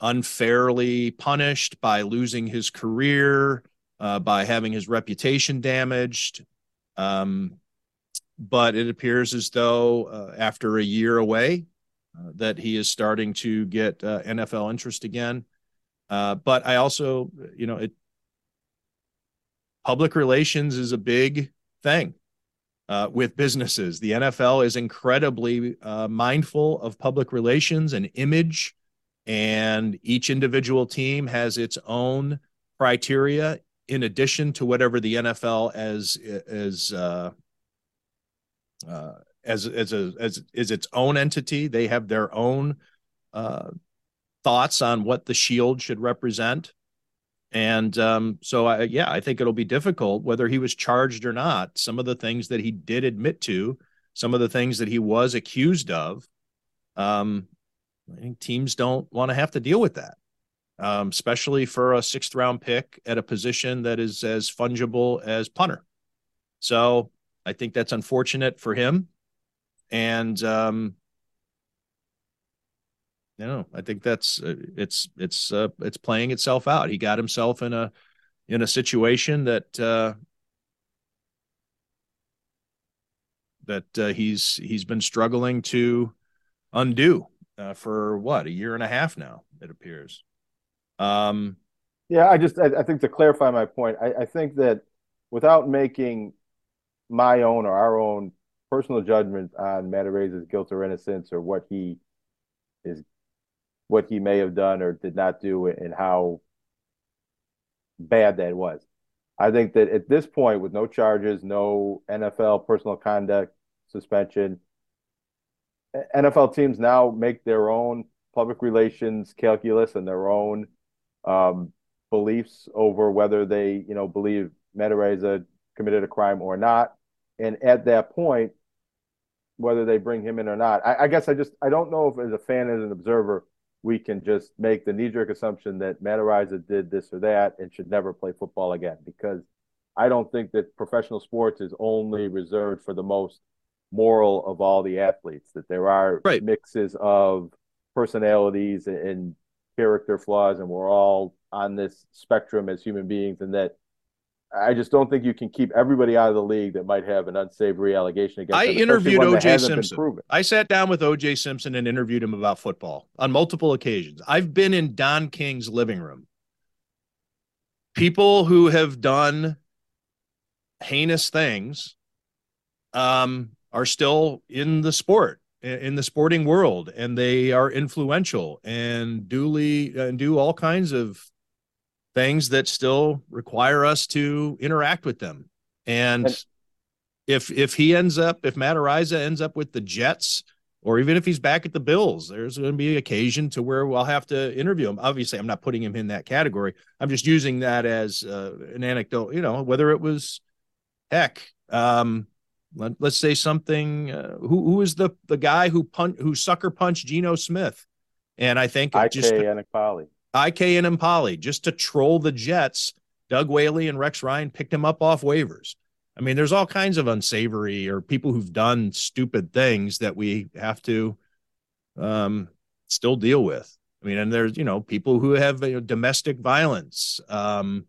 unfairly punished by losing his career, uh, by having his reputation damaged. Um, but it appears as though uh, after a year away, uh, that he is starting to get uh, NFL interest again. Uh, but I also, you know, it public relations is a big thing uh, with businesses. The NFL is incredibly uh, mindful of public relations and image, and each individual team has its own criteria in addition to whatever the NFL as as uh, as as a as is its own entity. They have their own uh, thoughts on what the shield should represent, and um, so I, yeah, I think it'll be difficult whether he was charged or not. Some of the things that he did admit to, some of the things that he was accused of, um, I think teams don't want to have to deal with that. Um, especially for a sixth round pick at a position that is as fungible as punter. So I think that's unfortunate for him. And um you know, I think that's uh, it's it's uh, it's playing itself out. He got himself in a in a situation that uh that uh, he's he's been struggling to undo uh, for what a year and a half now. It appears. Um, yeah, I just I, I, think to clarify my point, I, I think that without making my own or our own personal judgment on Matt Araiza's guilt or innocence or what he is what he may have done or did not do and how bad that was. I think that at this point, with no charges, no NFL personal conduct suspension, NFL teams now make their own public relations calculus and their own um, beliefs over whether they, you know, believe Matt Araiza committed a crime or not. And at that point, whether they bring him in or not, I, I guess I just I don't know if as a fan, as an observer, we can just make the knee jerk assumption that Matt Araiza did this or that and should never play football again because I don't think that professional sports is only reserved for the most moral of all the athletes, that there are right. mixes of personalities and character flaws, and we're all on this spectrum as human beings, and that I just don't think you can keep everybody out of the league that might have an unsavory allegation against. I them, interviewed OJ Simpson. I sat down with OJ Simpson and interviewed him about football on multiple occasions. I've been in Don King's living room. People who have done heinous things um, are still in the sport in the sporting world and they are influential and duly and do all kinds of things that still require us to interact with them and, if if he ends up if Matt Araiza ends up with the Jets or even if he's back at the Bills, there's going to be an occasion to where we'll have to interview him. Obviously, I'm not putting him in that category. I'm just using that as uh, an anecdote. You know, whether it was heck, um, let, us say something. Uh, who who is the the guy who punt who sucker punched Geno Smith? And I think IK just Enemkpali. and Enemkpali just to troll the Jets. Doug Whaley and Rex Ryan picked him up off waivers. I mean, there's all kinds of unsavory or people who've done stupid things that we have to um, still deal with. I mean, and there's you know people who have you know, domestic violence, um,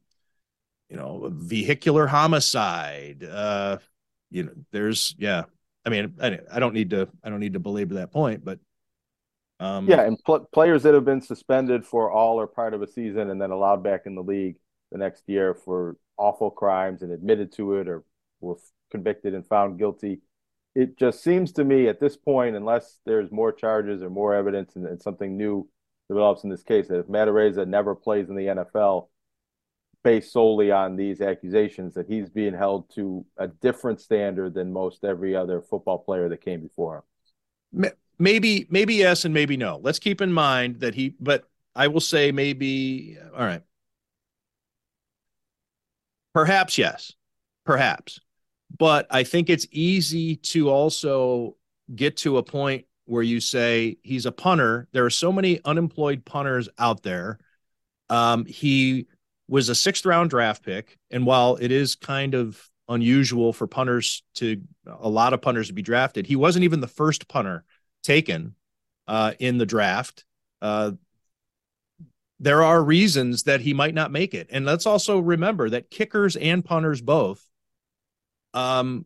you know, vehicular homicide, uh, you know, there's yeah. I mean, I, I don't need to I don't need to belabor that point, but um, yeah, and pl- players that have been suspended for all or part of a season and then allowed back in the league the next year for awful crimes and admitted to it or were convicted and found guilty. It just seems to me at this point, unless there's more charges or more evidence and, and something new develops in this case, that if Matt Araiza never plays in the NFL, based solely on these accusations that he's being held to a different standard than most every other football player that came before him. Maybe, maybe yes, and maybe no. Let's keep in mind that he, but I will say maybe, all right. Perhaps yes, perhaps. But I think it's easy to also get to a point where you say he's a punter. There are so many unemployed punters out there. Um, he was a sixth round draft pick. And while it is kind of unusual for punters to a lot of punters to be drafted, he wasn't even the first punter taken uh, in the draft. Uh, there are reasons that he might not make it. And let's also remember that kickers and punters both, um,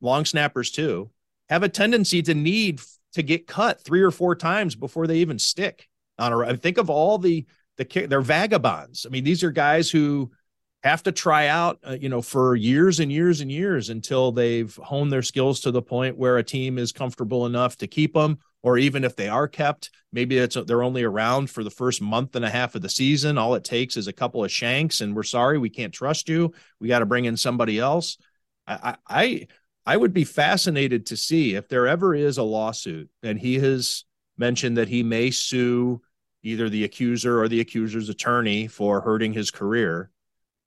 long snappers too, have a tendency to need to get cut three or four times before they even stick on a. Think of all the the kick they're vagabonds. I mean, these are guys who have to try out, uh, you know, for years and years and years until they've honed their skills to the point where a team is comfortable enough to keep them, or even if they are kept, maybe it's they're only around for the first month and a half of the season. All it takes is a couple of shanks, and we're sorry, we can't trust you. We got to bring in somebody else. I, I I would be fascinated to see if there ever is a lawsuit, and he has mentioned that he may sue either the accuser or the accuser's attorney for hurting his career,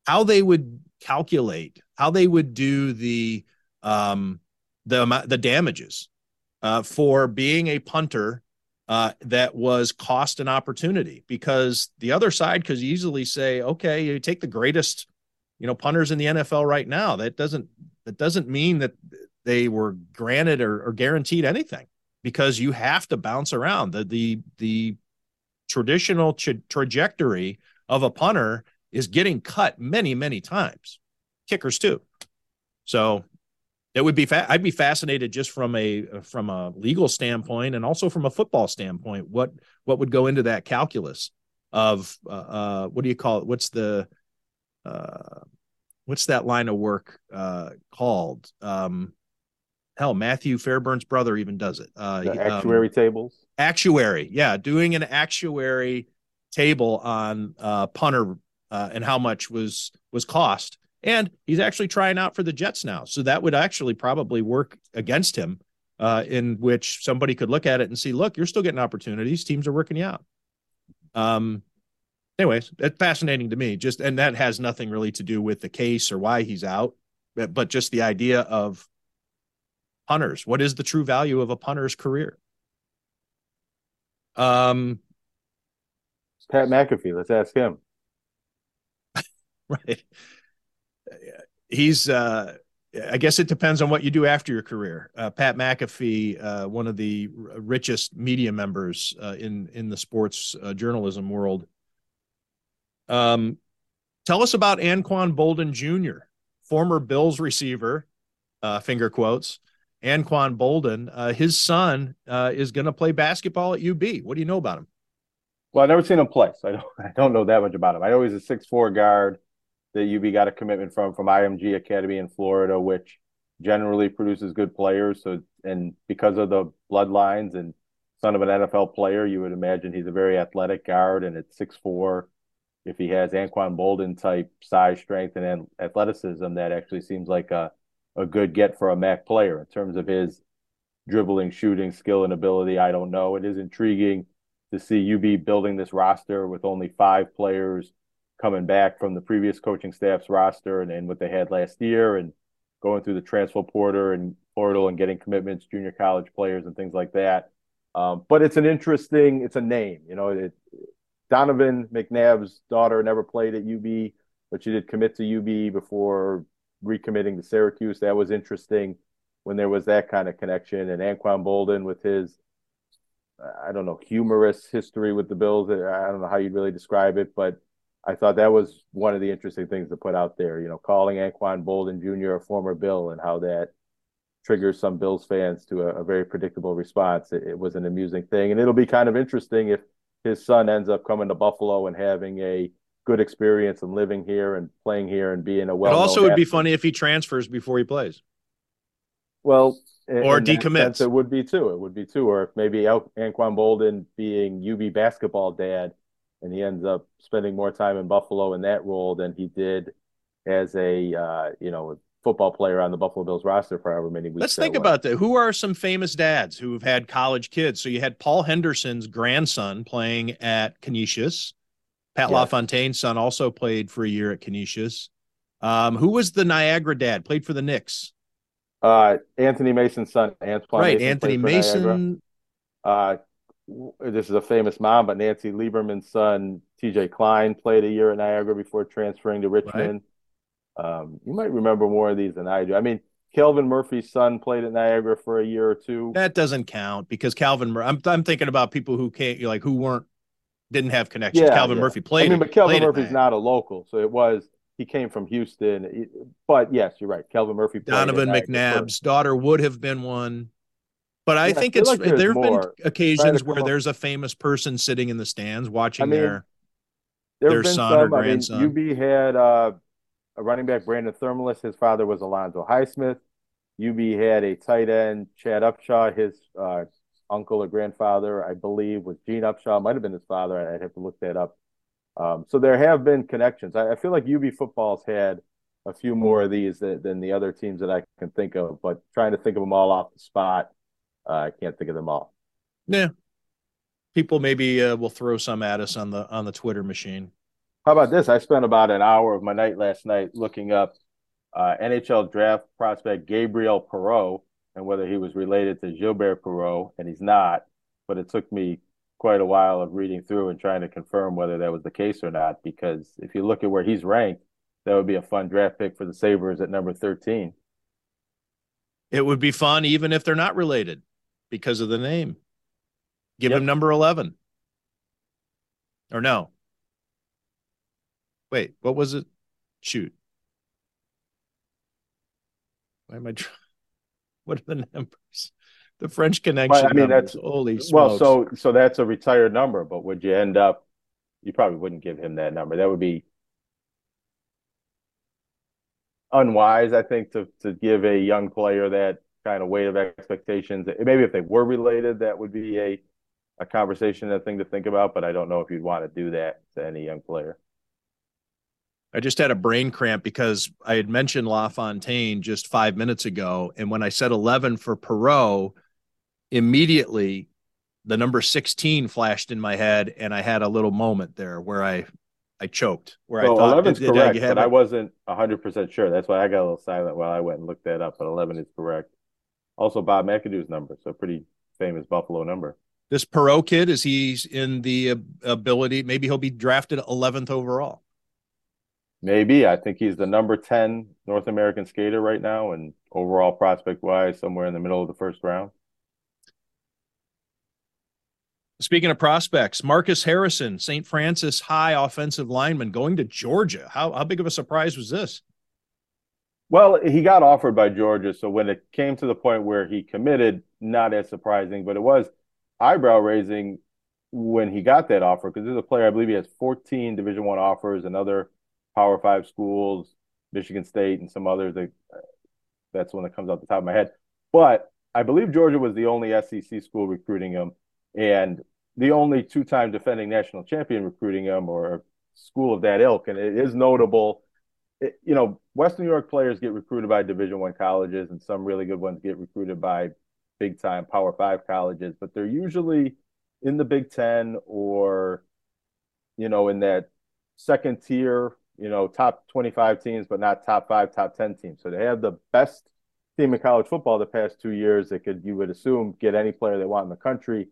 how they would calculate, how they would do the um, the the damages uh, for being a punter uh, that was cost and opportunity. Because the other side could easily say, okay, you take the greatest, you know, punters in the NFL right now. That doesn't that doesn't mean that they were granted or, or guaranteed anything because you have to bounce around the the the traditional tra- trajectory of a punter is getting cut many, many times. Kickers too. So it would be fa- I'd be fascinated just from a from a legal standpoint and also from a football standpoint what what would go into that calculus of uh, uh what do you call it? What's the uh what's that line of work uh called? Um hell matthew fairburn's brother even does it. Uh the actuary um, tables? actuary. Yeah doing an actuary table on uh punter uh, and how much was was cost and he's actually trying out for the jets now so that would actually probably work against him uh in which somebody could look at it and see look you're still getting opportunities teams are working you out um anyways it's fascinating to me just and that has nothing really to do with the case or why he's out but, but just the idea of punters. What is the true value of a punter's career? Um, Pat McAfee. Let's ask him. right. He's. Uh, I guess it depends on what you do after your career. Uh, Pat McAfee, uh, one of the richest media members uh, in in the sports uh, journalism world. Um, tell us about Anquan Boldin Jr., former Bills receiver, uh, finger quotes. Anquan Boldin, uh, his son is going to play basketball at UB. What do you know about him? Well, I've never seen him play, so I don't I don't know that much about him. I know he's a six four guard that UB got a commitment from from IMG Academy in Florida, which generally produces good players. So, and because of the bloodlines and son of an NFL player, you would imagine he's a very athletic guard. And at six four, if he has Anquan Boldin type size, strength, and athleticism, that actually seems like a a good get for a MAC player in terms of his dribbling, shooting, skill, and ability. I don't know. It is intriguing to see UB building this roster with only five players coming back from the previous coaching staff's roster and, and what they had last year and going through the transfer portal and portal and getting commitments, junior college players and things like that. Um, but it's an interesting, it's a name, you know, it, Donovan McNabb's daughter never played at UB, but she did commit to UB before recommitting to Syracuse. That was interesting when there was that kind of connection. And Anquan Boldin with his, I don't know, humorous history with the Bills. I don't know how you'd really describe it, but I thought that was one of the interesting things to put out there. You know, calling Anquan Boldin Jr. a former Bill and how that triggers some Bills fans to a, a very predictable response. It, it, was an amusing thing, and it'll be kind of interesting if his son ends up coming to Buffalo and having a good experience and living here and playing here and being a well. It also would athlete. be funny if he transfers before he plays. Well, or decommits. It would be too. It would be too. Or maybe Anquan Boldin being UB basketball dad and he ends up spending more time in Buffalo in that role than he did as a uh, you know football player on the Buffalo Bills roster for however many weeks. Let's think about that. Who are some famous dads who have had college kids? So you had Paul Henderson's grandson playing at Canisius. Pat yes. LaFontaine's son also played for a year at Canisius. Um, who was the Niagara dad? Played for the Knicks. Uh, Anthony Mason's son, Antoine. Right, Mason Anthony Mason. Uh, this is a famous mom, but Nancy Lieberman's son, TJ Cline, played a year at Niagara before transferring to Richmond. Right. Um, you might remember more of these than I do. I mean, Calvin Murphy's son played at Niagara for a year or two. That doesn't count because Calvin. I'm I'm thinking about people who can't like who weren't didn't have connections. Yeah, Calvin yeah. Murphy played. I mean, but Calvin Murphy's not a local, so it was he came from Houston. But yes, you're right. Calvin Murphy. Donovan McNabb's daughter would have been one. But I yeah, think I it's like there have been occasions where there's a famous person sitting in the stands watching I mean, their their son some, or grandson. I mean, UB had uh, a running back, Brandon Thermalis. His father was Alonzo Highsmith. UB had a tight end, Chad Upshaw. His uh, uncle or grandfather, I believe, was Gene Upshaw. Might have been his father. I'd have to look that up. Um, so there have been connections. I, I, feel like UB football's had a few more of these than, than, the other teams that I can think of, but trying to think of them all off the spot I can't think of them all. Yeah, people maybe uh, will throw some at us on the on the Twitter machine. How about this? I spent about an hour of my night last night looking up uh, NHL draft prospect Gabriel Perreault and whether he was related to Gilbert Perreault, and he's not. But it took me quite a while of reading through and trying to confirm whether that was the case or not. Because if you look at where he's ranked, that would be a fun draft pick for the Sabres at number 13. It would be fun even if they're not related because of the name. Give yep. him number 11. Or no. Wait, what was it? Shoot. Why am I trying? What are the numbers? The French connection. Well, I mean, numbers. that's holy. Smokes. Well, so so that's a retired number, but would you end up? You probably wouldn't give him that number. That would be unwise, I think, to to give a young player that kind of weight of expectations. Maybe if they were related, that would be a a conversation, a thing to think about. But I don't know if you'd want to do that to any young player. I just had a brain cramp because I had mentioned LaFontaine just five minutes ago, and when I said eleven for Perreault, immediately the number sixteen flashed in my head, and I had a little moment there where I I choked. Where so I thought 11's correct, I but I wasn't hundred percent sure. That's why I got a little silent while I went and looked that up. But eleven is correct. Also Bob McAdoo's number. So pretty famous Buffalo number. This Perreault kid is he's in the ability? Maybe he'll be drafted 11th overall. Maybe I think he's the number 10 North American skater right now, and overall prospect wise, somewhere in the middle of the first round. Speaking of prospects, Marcus Harrison, St. Francis High offensive lineman, going to Georgia. How how big of a surprise was this? Well, he got offered by Georgia, so when it came to the point where he committed, not as surprising, but it was eyebrow raising when he got that offer because there's a player I believe he has 14 Division One offers and other Power Five schools, Michigan State and some others. That, that's one that comes off the top of my head, but I believe Georgia was the only SEC school recruiting him, and the only two-time defending national champion recruiting him, or school of that ilk. And it is notable it, you know, Western New York players get recruited by Division One colleges, and some really good ones get recruited by big time Power Five colleges, but they're usually in the Big Ten or, you know, in that second tier, you know, top 25 teams, but not top five, top 10 teams. So they have the best team in college football the past two years that could, you would assume, get any player they want in the country.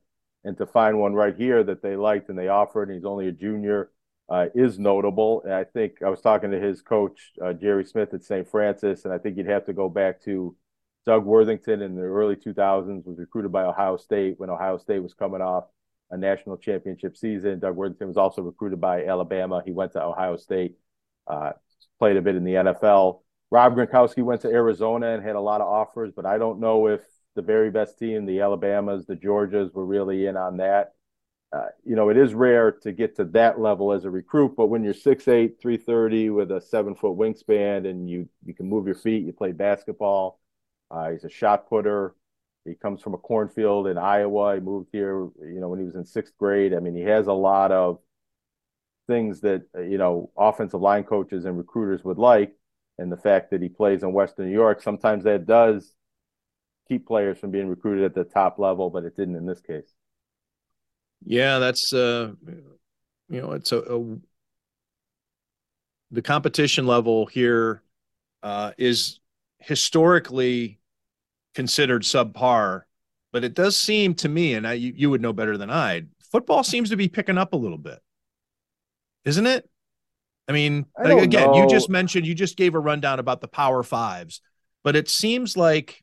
And to find one right here that they liked and they offered, and he's only a junior uh, is notable. And I think I was talking to his coach, uh, Jerry Smith at St. Francis, and I think you'd have to go back to Doug Worthington in the early 2000s, was recruited by Ohio State when Ohio State was coming off a national championship season. Doug Worthington was also recruited by Alabama. He went to Ohio State, uh, played a bit in the NFL. Rob Gronkowski went to Arizona and had a lot of offers, but I don't know if the very best team, the Alabamas, the Georgias, were really in on that. Uh, you know, it is rare to get to that level as a recruit, but when you're 6'8, 330 with a seven foot wingspan and you, you can move your feet, you play basketball. Uh, he's a shot putter. He comes from a cornfield in Iowa. He moved here, you know, when he was in sixth grade. I mean, he has a lot of things that, you know, offensive line coaches and recruiters would like. And the fact that he plays in Western New York, sometimes that does keep players from being recruited at the top level, but it didn't in this case. Yeah, that's uh, you know, it's a, a the competition level here uh, is historically considered subpar, but it does seem to me, and I, you, you would know better than I, football seems to be picking up a little bit, isn't it? I mean, I again, know. you just mentioned, you just gave a rundown about the Power Fives, but it seems like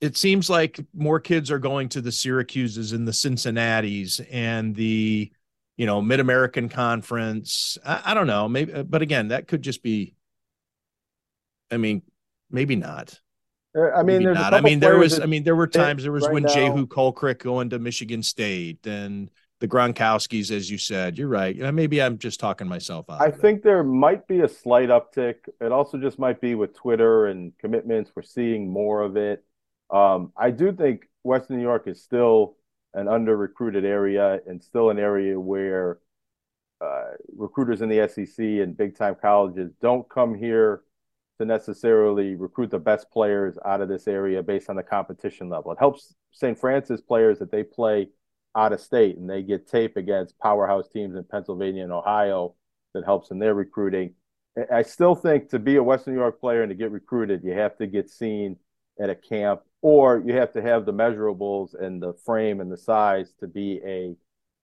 it seems like more kids are going to the Syracuses and the Cincinnati's and the you know Mid American Conference. I, I, don't know, maybe, but again, that could just be. I mean, maybe not. Uh, I mean, not. I mean, there was. I mean, there were times. There was right when now, Jehu Colcrick going to Michigan State and the Gronkowskis, as you said. You're right. You know, maybe I'm just talking myself out. I think there might be a slight uptick. It also just might be with Twitter and commitments. We're seeing more of it. Um, I do think Western New York is still an under recruited area and still an area where uh, recruiters in the SEC and big time colleges don't come here to necessarily recruit the best players out of this area based on the competition level. It helps St. Francis players that they play out of state and they get tape against powerhouse teams in Pennsylvania and Ohio that helps in their recruiting. I still think to be a Western New York player and to get recruited, you have to get seen at a camp or you have to have the measurables and the frame and the size to be a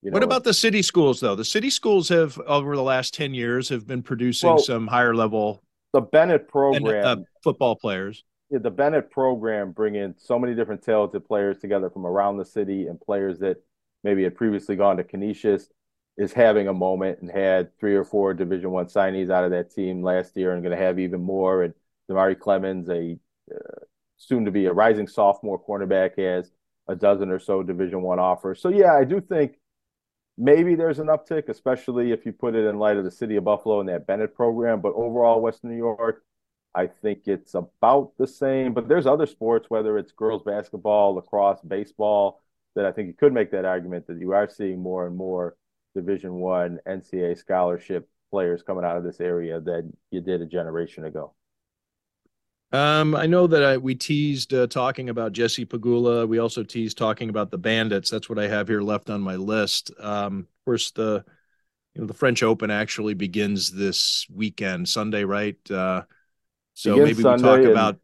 you know, what about the city schools though? The city schools have over the last 10 years have been producing well, some higher level the Bennett program and, uh, football players. Yeah, the Bennett program bring in so many different talented players together from around the city and players that maybe had previously gone to Canisius is having a moment and had three or four division one signees out of that team last year and going to have even more and Damari Clemens a uh, soon to be a rising sophomore cornerback has a dozen or so division one offers. So yeah i do think maybe there's an uptick especially if you put it in light of the city of buffalo and that bennett program. But overall western new york i think it's about the same. But there's other sports whether it's girls basketball lacrosse baseball that i think you could make that argument that you are seeing more and more division one ncaa scholarship players coming out of this area than you did a generation ago um, I know that I, we teased uh, talking about Jessie Pegula. We also teased talking about the Bandits. That's what I have here left on my list. Um, of course, the you know the French Open actually begins this weekend, Sunday, right? Uh, So maybe Sunday we talk about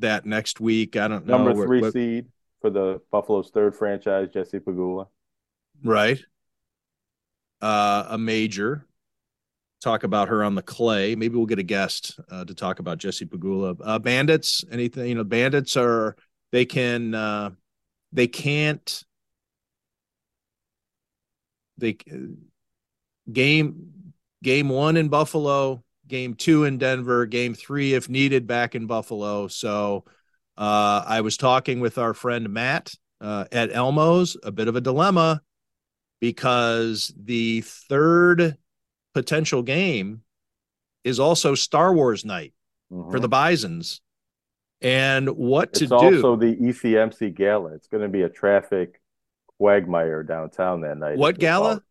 that next week. I don't know. Number three what, seed for the Buffalo's third franchise, Jessie Pegula. Right. Uh, a major. Talk about her on the clay. Maybe we'll get a guest uh, to talk about Jessie Pegula. Uh, bandits, anything, you know, bandits are, they can, uh, they can't, they, game, game one in Buffalo, game two in Denver, game three, if needed, back in Buffalo. So, uh, I was talking with our friend Matt uh, at Elmo's, a bit of a dilemma because the third potential game is also Star Wars night mm-hmm. for the Bisons. And what it's to do? also the ECMC gala. It's going to be a traffic quagmire downtown that night. What gala?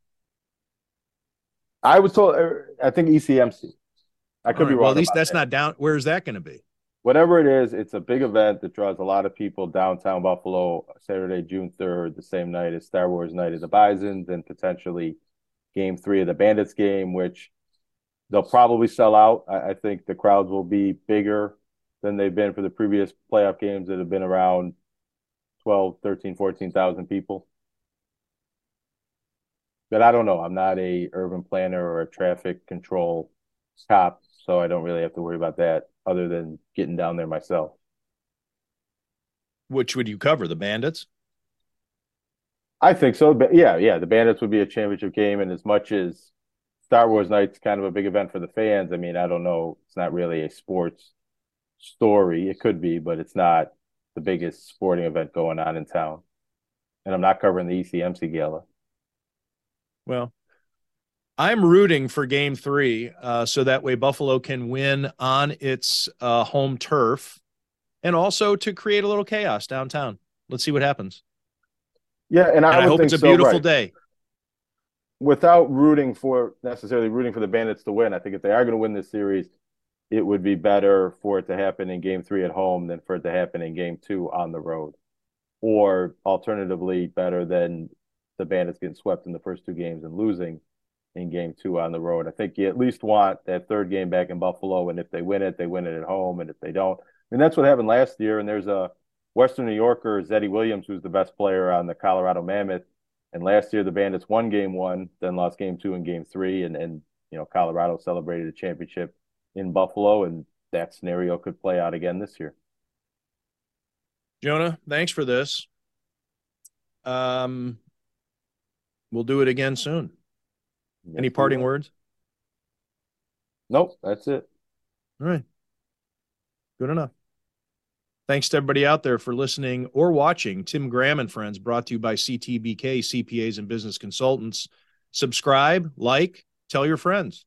I was told. Uh, I think ECMC. I could right, be wrong. Well, at least that's that. not down. Where's that going to be? whatever it is, it's a big event that draws a lot of people downtown Buffalo Saturday, June 3rd, the same night as Star Wars Night of the Bisons and potentially game three of the Bandits game, which they'll probably sell out. I, I think the crowds will be bigger than they've been for the previous playoff games that have been around 12, 13, 14,000 people. But I don't know. I'm not a urban planner or a traffic control cop, so I don't really have to worry about that other than getting down there myself. Which would you cover? The Bandits? I think so. But yeah, yeah, the Bandits would be a championship game, and as much as Star Wars Night's kind of a big event for the fans, I mean, I don't know, it's not really a sports story. It could be, but it's not the biggest sporting event going on in town. And I'm not covering the ECMC gala. Well, I'm rooting for game three uh, so that way Buffalo can win on its uh, home turf and also to create a little chaos downtown. Let's see what happens. Yeah, and I, and I hope it's a so, beautiful right. day. Without rooting for necessarily rooting for the Bandits to win, I think if they are going to win this series, it would be better for it to happen in game three at home than for it to happen in game two on the road. Or alternatively, better than the Bandits getting swept in the first two games and losing in game two on the road. I think you at least want that third game back in Buffalo. And if they win it, they win it at home. And if they don't, I mean, that's what happened last year. And there's a Western New Yorker, Zeddy Williams, who's the best player on the Colorado Mammoth. And last year, the Bandits won game one, then lost game two and game three. And, and you know, Colorado celebrated a championship in Buffalo. And that scenario could play out again this year. Jonah, thanks for this. Um, we'll do it again soon. Yes, Any parting words? Nope, that's it. All right. Good enough. Thanks to everybody out there for listening or watching. Tim Graham and Friends brought to you by CTBK, CPAs and Business Consultants. Subscribe, like, tell your friends.